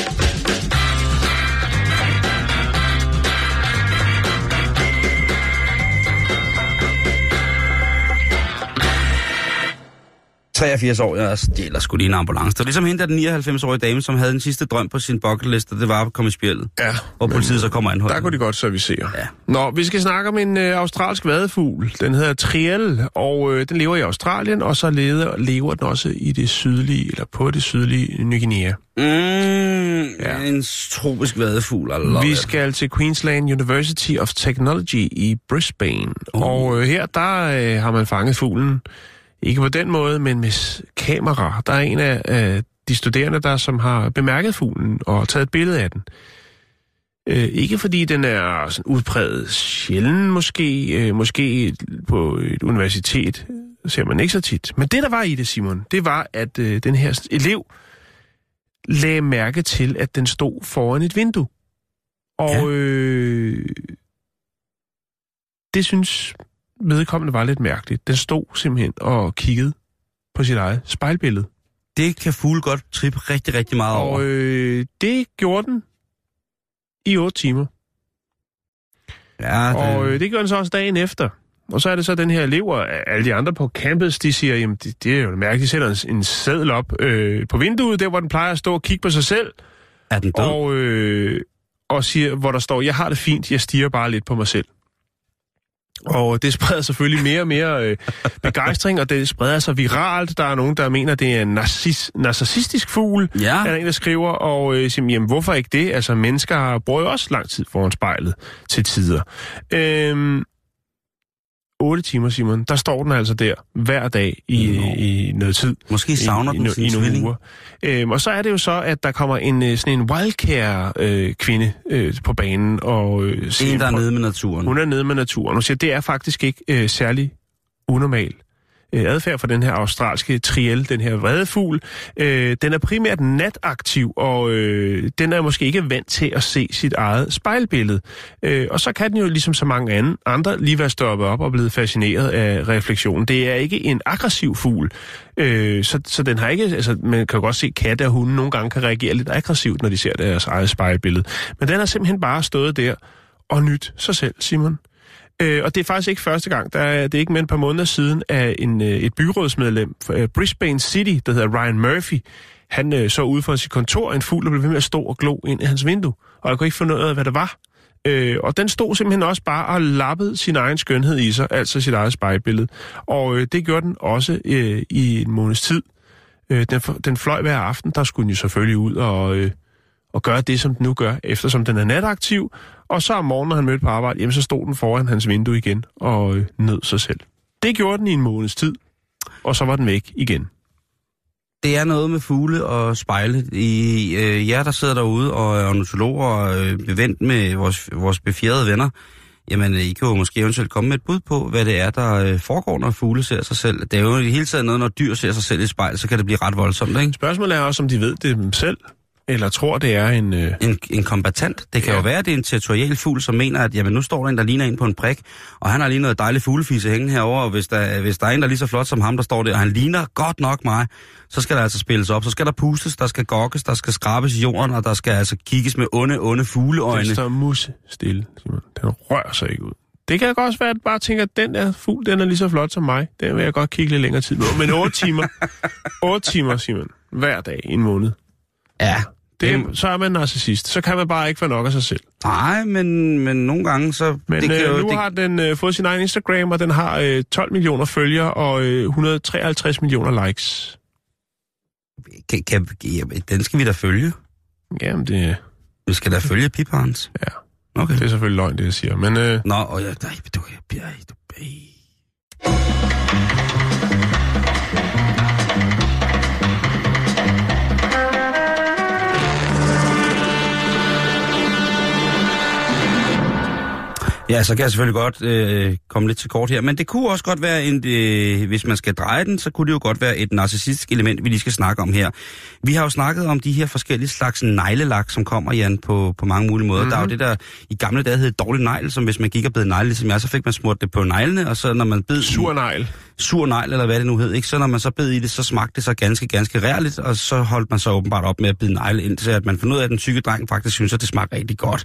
83 år, jeg stjæler sgu lige en ambulance. Det er ligesom hende, der den 99-årige dame, som havde den sidste drøm på sin bucket list, og det var at komme i spjældet. Ja. Hvor politiet så kommer ind. Der kunne de godt servicere. Ja. Nå, vi skal snakke om en øh, australsk vadefugl. Den hedder triel, og øh, den lever i Australien, og så lever, lever den også i det sydlige, eller på det sydlige Ny Guinea. Mm, ja. En tropisk vadefugl, love Vi skal til Queensland University of Technology i Brisbane. Uh. Og øh, her, der øh, har man fanget fuglen. Ikke på den måde, men med kamera. Der er en af øh, de studerende, der som har bemærket fuglen og taget et billede af den. Øh, ikke fordi den er sådan udpræget sjælden måske, øh, måske på et universitet ser man ikke så tit. Men det, der var i det, Simon, det var, at øh, den her elev lagde mærke til, at den stod foran et vindue. Og Ja. øh, det synes vedkommende var lidt mærkeligt. Den stod simpelthen og kiggede på sit eget spejlbillede. Det kan fugle godt trippe rigtig, rigtig meget over. Og øh, det gjorde den i otte timer. ja, det, Og øh, det gjorde den så også dagen efter. Og så er det så den her elev, og alle de andre på campus, de siger, jamen det, det er jo mærkeligt, de sætter en, en seddel op øh, på vinduet, der hvor den plejer at stå og kigge på sig selv, er den død? og, øh, og siger, hvor der står, jeg har det fint, jeg stiger bare lidt på mig selv. Og det spreder selvfølgelig mere og mere øh, begejstring, og det spreder sig viralt. Der er nogen, der mener, det er en narcis, narcissistisk fugl, Ja. er der en, der skriver, og øh, siger, jamen, hvorfor ikke det? Altså, mennesker bruger jo også lang tid foran spejlet til tider. Øhm, 8 timer, Simon, der står den altså der hver dag i, i noget tid. Måske savner i, den i, sin i nogle uger. Øhm, og så er det jo så, at der kommer en øh, sådan en wildcare-kvinde øh, på banen. Og, øh, siger, En, der er "Prøv- nede med naturen. Hun er nede med naturen. Hun siger, det er faktisk ikke øh, særlig unormalt øh, adfærd for den her australske triel, den her vredefugl. Øh, den er primært nataktiv, og øh, den er måske ikke vant til at se sit eget spejlbillede. Øh, og så kan den jo ligesom så mange andre, andre lige være stoppet op og blevet fascineret af refleksionen. Det er ikke en aggressiv fugl, øh, så, så den har ikke, altså man kan jo godt se, at katte og hunde nogle gange kan reagere lidt aggressivt, når de ser deres eget spejlbillede. Men den har simpelthen bare stået der og nyt sig selv, Simon. Øh, og det er faktisk ikke første gang. Der er, det er ikke mere et par måneder siden, at en, øh, et byrådsmedlem fra øh, Brisbane City, der hedder Ryan Murphy, han øh, så ude fra sit kontor en fugl, der blev ved med at stå og glo ind i hans vindue. Og jeg kunne ikke finde ud af, hvad det var. Øh, og den stod simpelthen også bare og lappede sin egen skønhed i sig, altså sit eget spejlbillede. Og øh, det gjorde den også øh, i en måneds tid. Øh, den, den fløj hver aften, der skulle den jo selvfølgelig ud og, øh, og gøre det, som den nu gør, eftersom den er nataktiv. Og så om morgenen, når han mødte på arbejde, jamen, så stod den foran hans vindue igen og øh, nød sig selv. Det gjorde den i en måneds tid, og så var den væk igen. Det er noget med fugle og spejle. I øh, jer, der sidder derude og er ornitologer og øh, bevendt med vores, vores befjerdede venner, jamen I kan jo måske eventuelt komme med et bud på, hvad det er, der øh, foregår, når fugle ser sig selv. Det er jo i hele tiden noget, når dyr ser sig selv i spejl, så kan det blive ret voldsomt, ikke? Spørgsmålet er også, om de ved det selv, eller tror, det er en... Øh... En, en kombatant. Det kan ja. jo være, at det er en territorial fugl, som mener, at jamen, nu står der en, der ligner en på en prik, og han har lige noget dejligt fuglefise hængende herover, og hvis der, hvis der er en, der er lige så flot som ham, der står der, og han ligner godt nok mig, så skal der altså spilles op. Så skal der pustes, der skal gokkes, der skal skrabes i jorden, og der skal altså kigges med onde, onde fugleøjne. Den står musse stille, Simon. Den rører sig ikke ud. Det kan også være, at bare tænker, at den der fugl, den er lige så flot som mig. Den vil jeg godt kigge lidt længere tid på. Men 8 timer, [laughs] 8 timer, Simon, hver dag i en måned. Ja, det, så er man narcissist. Så kan man bare ikke få nok af sig selv. Nej, men, men nogle gange så... Men det kan øh, jo, nu det... har den øh, fået sin egen Instagram, og den har øh, 12 millioner følgere og øh, 153 millioner likes. Kan, kan, jamen, den skal vi da følge. Jamen, det... Vi skal da følge Piphans. Ja. Okay. Det er selvfølgelig løgn, det jeg siger, men... Øh... Nå, og ja, nej, du, du, du, du, Ja, så kan jeg selvfølgelig godt øh, komme lidt til kort her, men det kunne også godt være, en, øh, hvis man skal dreje den, så kunne det jo godt være et narcissistisk element, vi lige skal snakke om her. Vi har jo snakket om de her forskellige slags neglelak, som kommer, Jan, på, på mange mulige måder. Mm-hmm. Der er jo det der, i gamle dage hed dårlig negl, som hvis man gik og bed negle, ligesom jeg, så fik man smurt det på neglene, og så når man bed... Sur negl. Sur negl, eller hvad det nu hed, ikke? Så når man så bed i det, så smagte det så ganske, ganske rærligt, og så holdt man så åbenbart op med at bide negle, indtil at man fandt ud af, at den tykke dreng faktisk synes, at det smagte rigtig godt.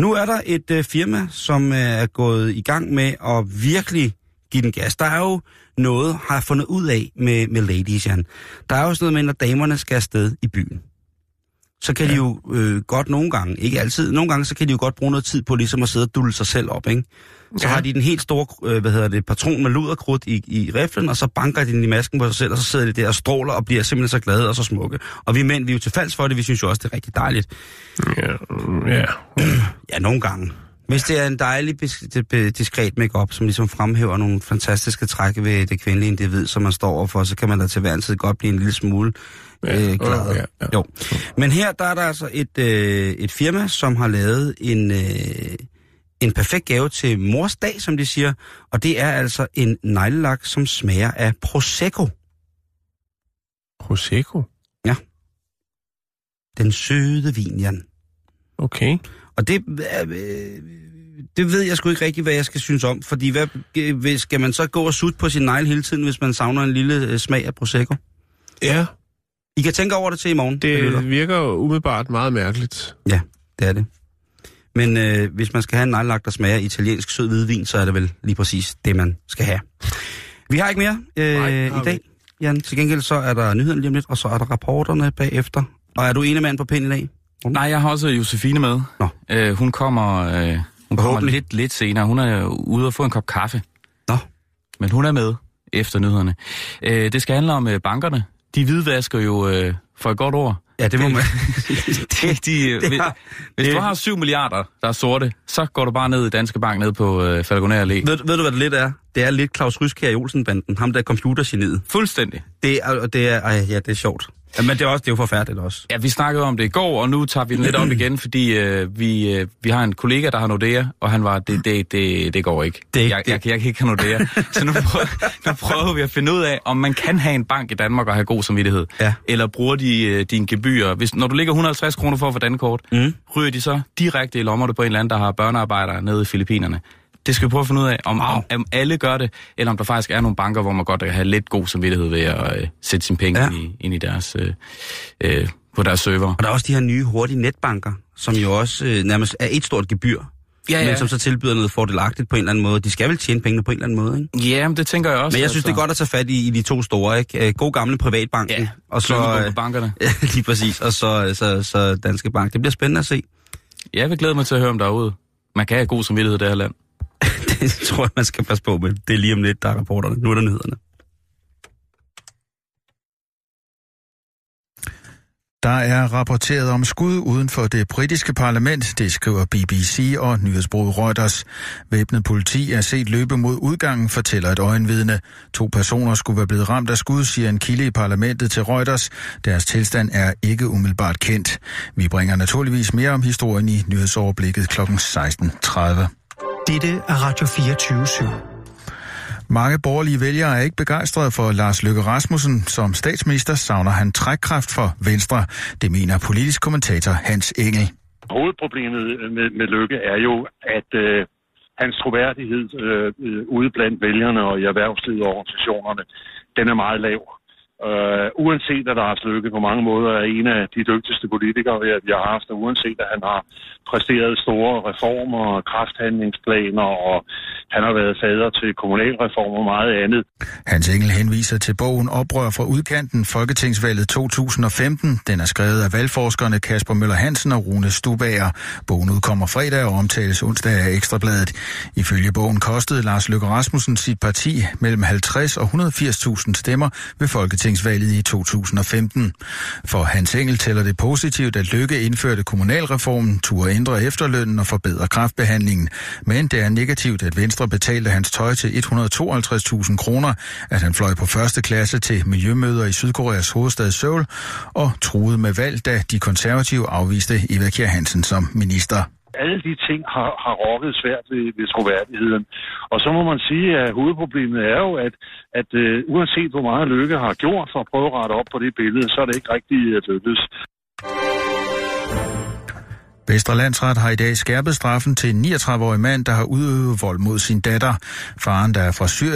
Nu er der et øh, firma, som øh, er gået i gang med at virkelig give den gas. Der er jo noget, har jeg fundet ud af med, med ladies, Jan. Der er jo sådan noget med, når damerne skal afsted i byen. Så kan ja. de jo øh, godt nogle gange, ikke altid, nogle gange så kan de jo godt bruge noget tid på ligesom at sidde og dulle sig selv op, ikke? Så ja. har de den helt store, øh, hvad hedder det, patron med luderkrudt i, i riflen, og så banker de den i masken på sig selv, og så sidder de der og stråler og bliver simpelthen så glade og så smukke. Og vi mænd, vi er jo til falds for det, vi synes jo også, det er rigtig dejligt. Ja, ja. ja, nogle gange. Hvis det er en dejlig, diskret makeup, som ligesom fremhæver nogle fantastiske træk ved det kvindelige individ, som man står overfor, så kan man da til hver en tid godt blive en lille smule ja, øh, glad. Ja, ja. Jo. Men her der er der altså et, øh, et firma, som har lavet en, øh, en perfekt gave til mors dag, som de siger, og det er altså en neglelak, som smager af Prosecco. Prosecco? Ja. Den søde vin, Jan. Okay. Og det, øh, det ved jeg sgu ikke rigtig, hvad jeg skal synes om, fordi hvad, øh, skal man så gå og sutte på sin negle hele tiden, hvis man savner en lille øh, smag af Prosecco? Ja. I kan tænke over det til i morgen. Det virker jo umiddelbart meget mærkeligt. Ja, det er det. Men øh, hvis man skal have en neglelak, der smager italiensk sød hvidvin, så er det vel lige præcis det, man skal have. Vi har ikke mere øh, Nej, i dag, Jan. Til gengæld så er der nyheden lige om lidt, og så er der rapporterne bagefter. Og er du ene mand på pind i dag? Nej, jeg har også Josefine med. Nå. Øh, hun kommer, øh, hun kommer lidt, lidt senere. Hun er ude og få en kop kaffe. Nå. Men hun er med efter nyhederne. Øh, det skal handle om øh, bankerne. De hvidvasker jo øh, for et godt ord. Ja, det må man. [laughs] [laughs] det, de, det hvis, hvis det... du har 7 milliarder, der er sorte, så går du bare ned i Danske Bank ned på øh, Falconer Allé. Ved, ved du, hvad det lidt er? Det er lidt Claus Ryskær i Olsenbanden, ham der er computergeniet. Fuldstændig. Det er, og det er, ej, ja, det er sjovt. Ja, men det er, også, det er jo forfærdeligt også. Ja, vi snakkede om det i går, og nu tager vi den lidt op [clears throat] igen, fordi øh, vi, øh, vi har en kollega, der har Nordea, og han var, det, det, det, det går ikke. Det- jeg, det- jeg, jeg kan ikke have Nordea. [laughs] Så nu prøver, nu prøver vi at finde ud af, om man kan have en bank i Danmark og have god samvittighed. Ja. Eller bruger de øh, dine gebyrer. Hvis, når du ligger 150 kroner for at få dankort, mm. ryger de så direkte i lommerne på en eller anden, der har børnearbejdere nede i Filippinerne. Det skal vi prøve at finde ud af, om, om, om alle gør det, eller om der faktisk er nogle banker, hvor man godt kan have lidt god samvittighed ved at øh, sætte sine penge Ja. ja. ind, i, ind i deres, øh, øh, på deres server. Og der er også de her nye hurtige netbanker, som jo også øh, nærmest er et stort gebyr. Ja, ja. Men som så tilbyder noget fordelagtigt på en eller anden måde. De skal vel tjene pengene på en eller anden måde, ikke? Ja, men det tænker jeg også. Men jeg synes, det er godt at tage fat i, i de to store, ikke? Øh, God gamle privatbanken. Ja, og så, øh, bankerne. Ja, [laughs] lige præcis. Og så, så, så Danske Bank. Det bliver spændende at se. Jeg vil glæde mig til at høre om derude. Man kan have god samvittighed i det her land. [laughs] det tror jeg, man skal passe på med. Det er lige om lidt, der er rapporterne. Nu er der nyhederne. Der er rapporteret om skud uden for det britiske parlament, det skriver BBC og nyhedsbruget Reuters. Væbnet politi er set løbe mod udgangen, fortæller et øjenvidne. To personer skulle være blevet ramt af skud, siger en kilde i parlamentet til Reuters. Deres tilstand er ikke umiddelbart kendt. Vi bringer naturligvis mere om historien i nyhedsoverblikket kl. 16.30. Dette er Radio 24 /7. Mange borgerlige vælgere er ikke begejstrede for Lars Løkke Rasmussen. Som statsminister savner han trækkraft for Venstre. Det mener politisk kommentator Hans Engel. Hovedproblemet med, med Lykke er jo, at øh, hans troværdighed øh, øh, ude blandt vælgerne og i erhvervslivet og organisationerne, den er meget lav. Øh, uanset at Lars Løkke på mange måder er en af de dygtigste politikere, vi har- vi har haft, og uanset at han har præsteret store reformer og krafthandlingsplaner, og han har været fader til kommunalreformer og meget andet, Hans Engel henviser til bogen Oprør fra udkanten, Folketingsvalget 2015. Den er skrevet af valgforskerne Kasper Møller Hansen og Rune Stubager. Bogen udkommer fredag og omtales onsdag af Ekstrabladet. Ifølge bogen kostede Lars Løkke Rasmussen sit parti mellem 50 og 180.000 stemmer ved Folketingsvalget i 2015. For Hans Engel tæller det positivt, at Løkke indførte kommunalreformen, turde ændre efterlønnen og forbedre kraftbehandlingen. Men det er negativt, at Venstre betalte hans tøj til 152.000 kroner, at han fløj på første klasse til miljømøder i Sydkoreas hovedstad Seoul og truede med valg, da de konservative afviste Eva Kjær Hansen som minister. alle de ting har, har rokket svært ved, ved troværdigheden. Og så må man sige, at hovedproblemet er jo, at, at uh, uanset hvor meget Lykke har gjort for at prøve at rette op på det billede, så er det ikke rigtig øh, lykkedes. Vestre Landsret har i dag skærpet straffen til en 39-årig mand, der har udøvet vold mod sin datter. Faren, der er fra Syrien,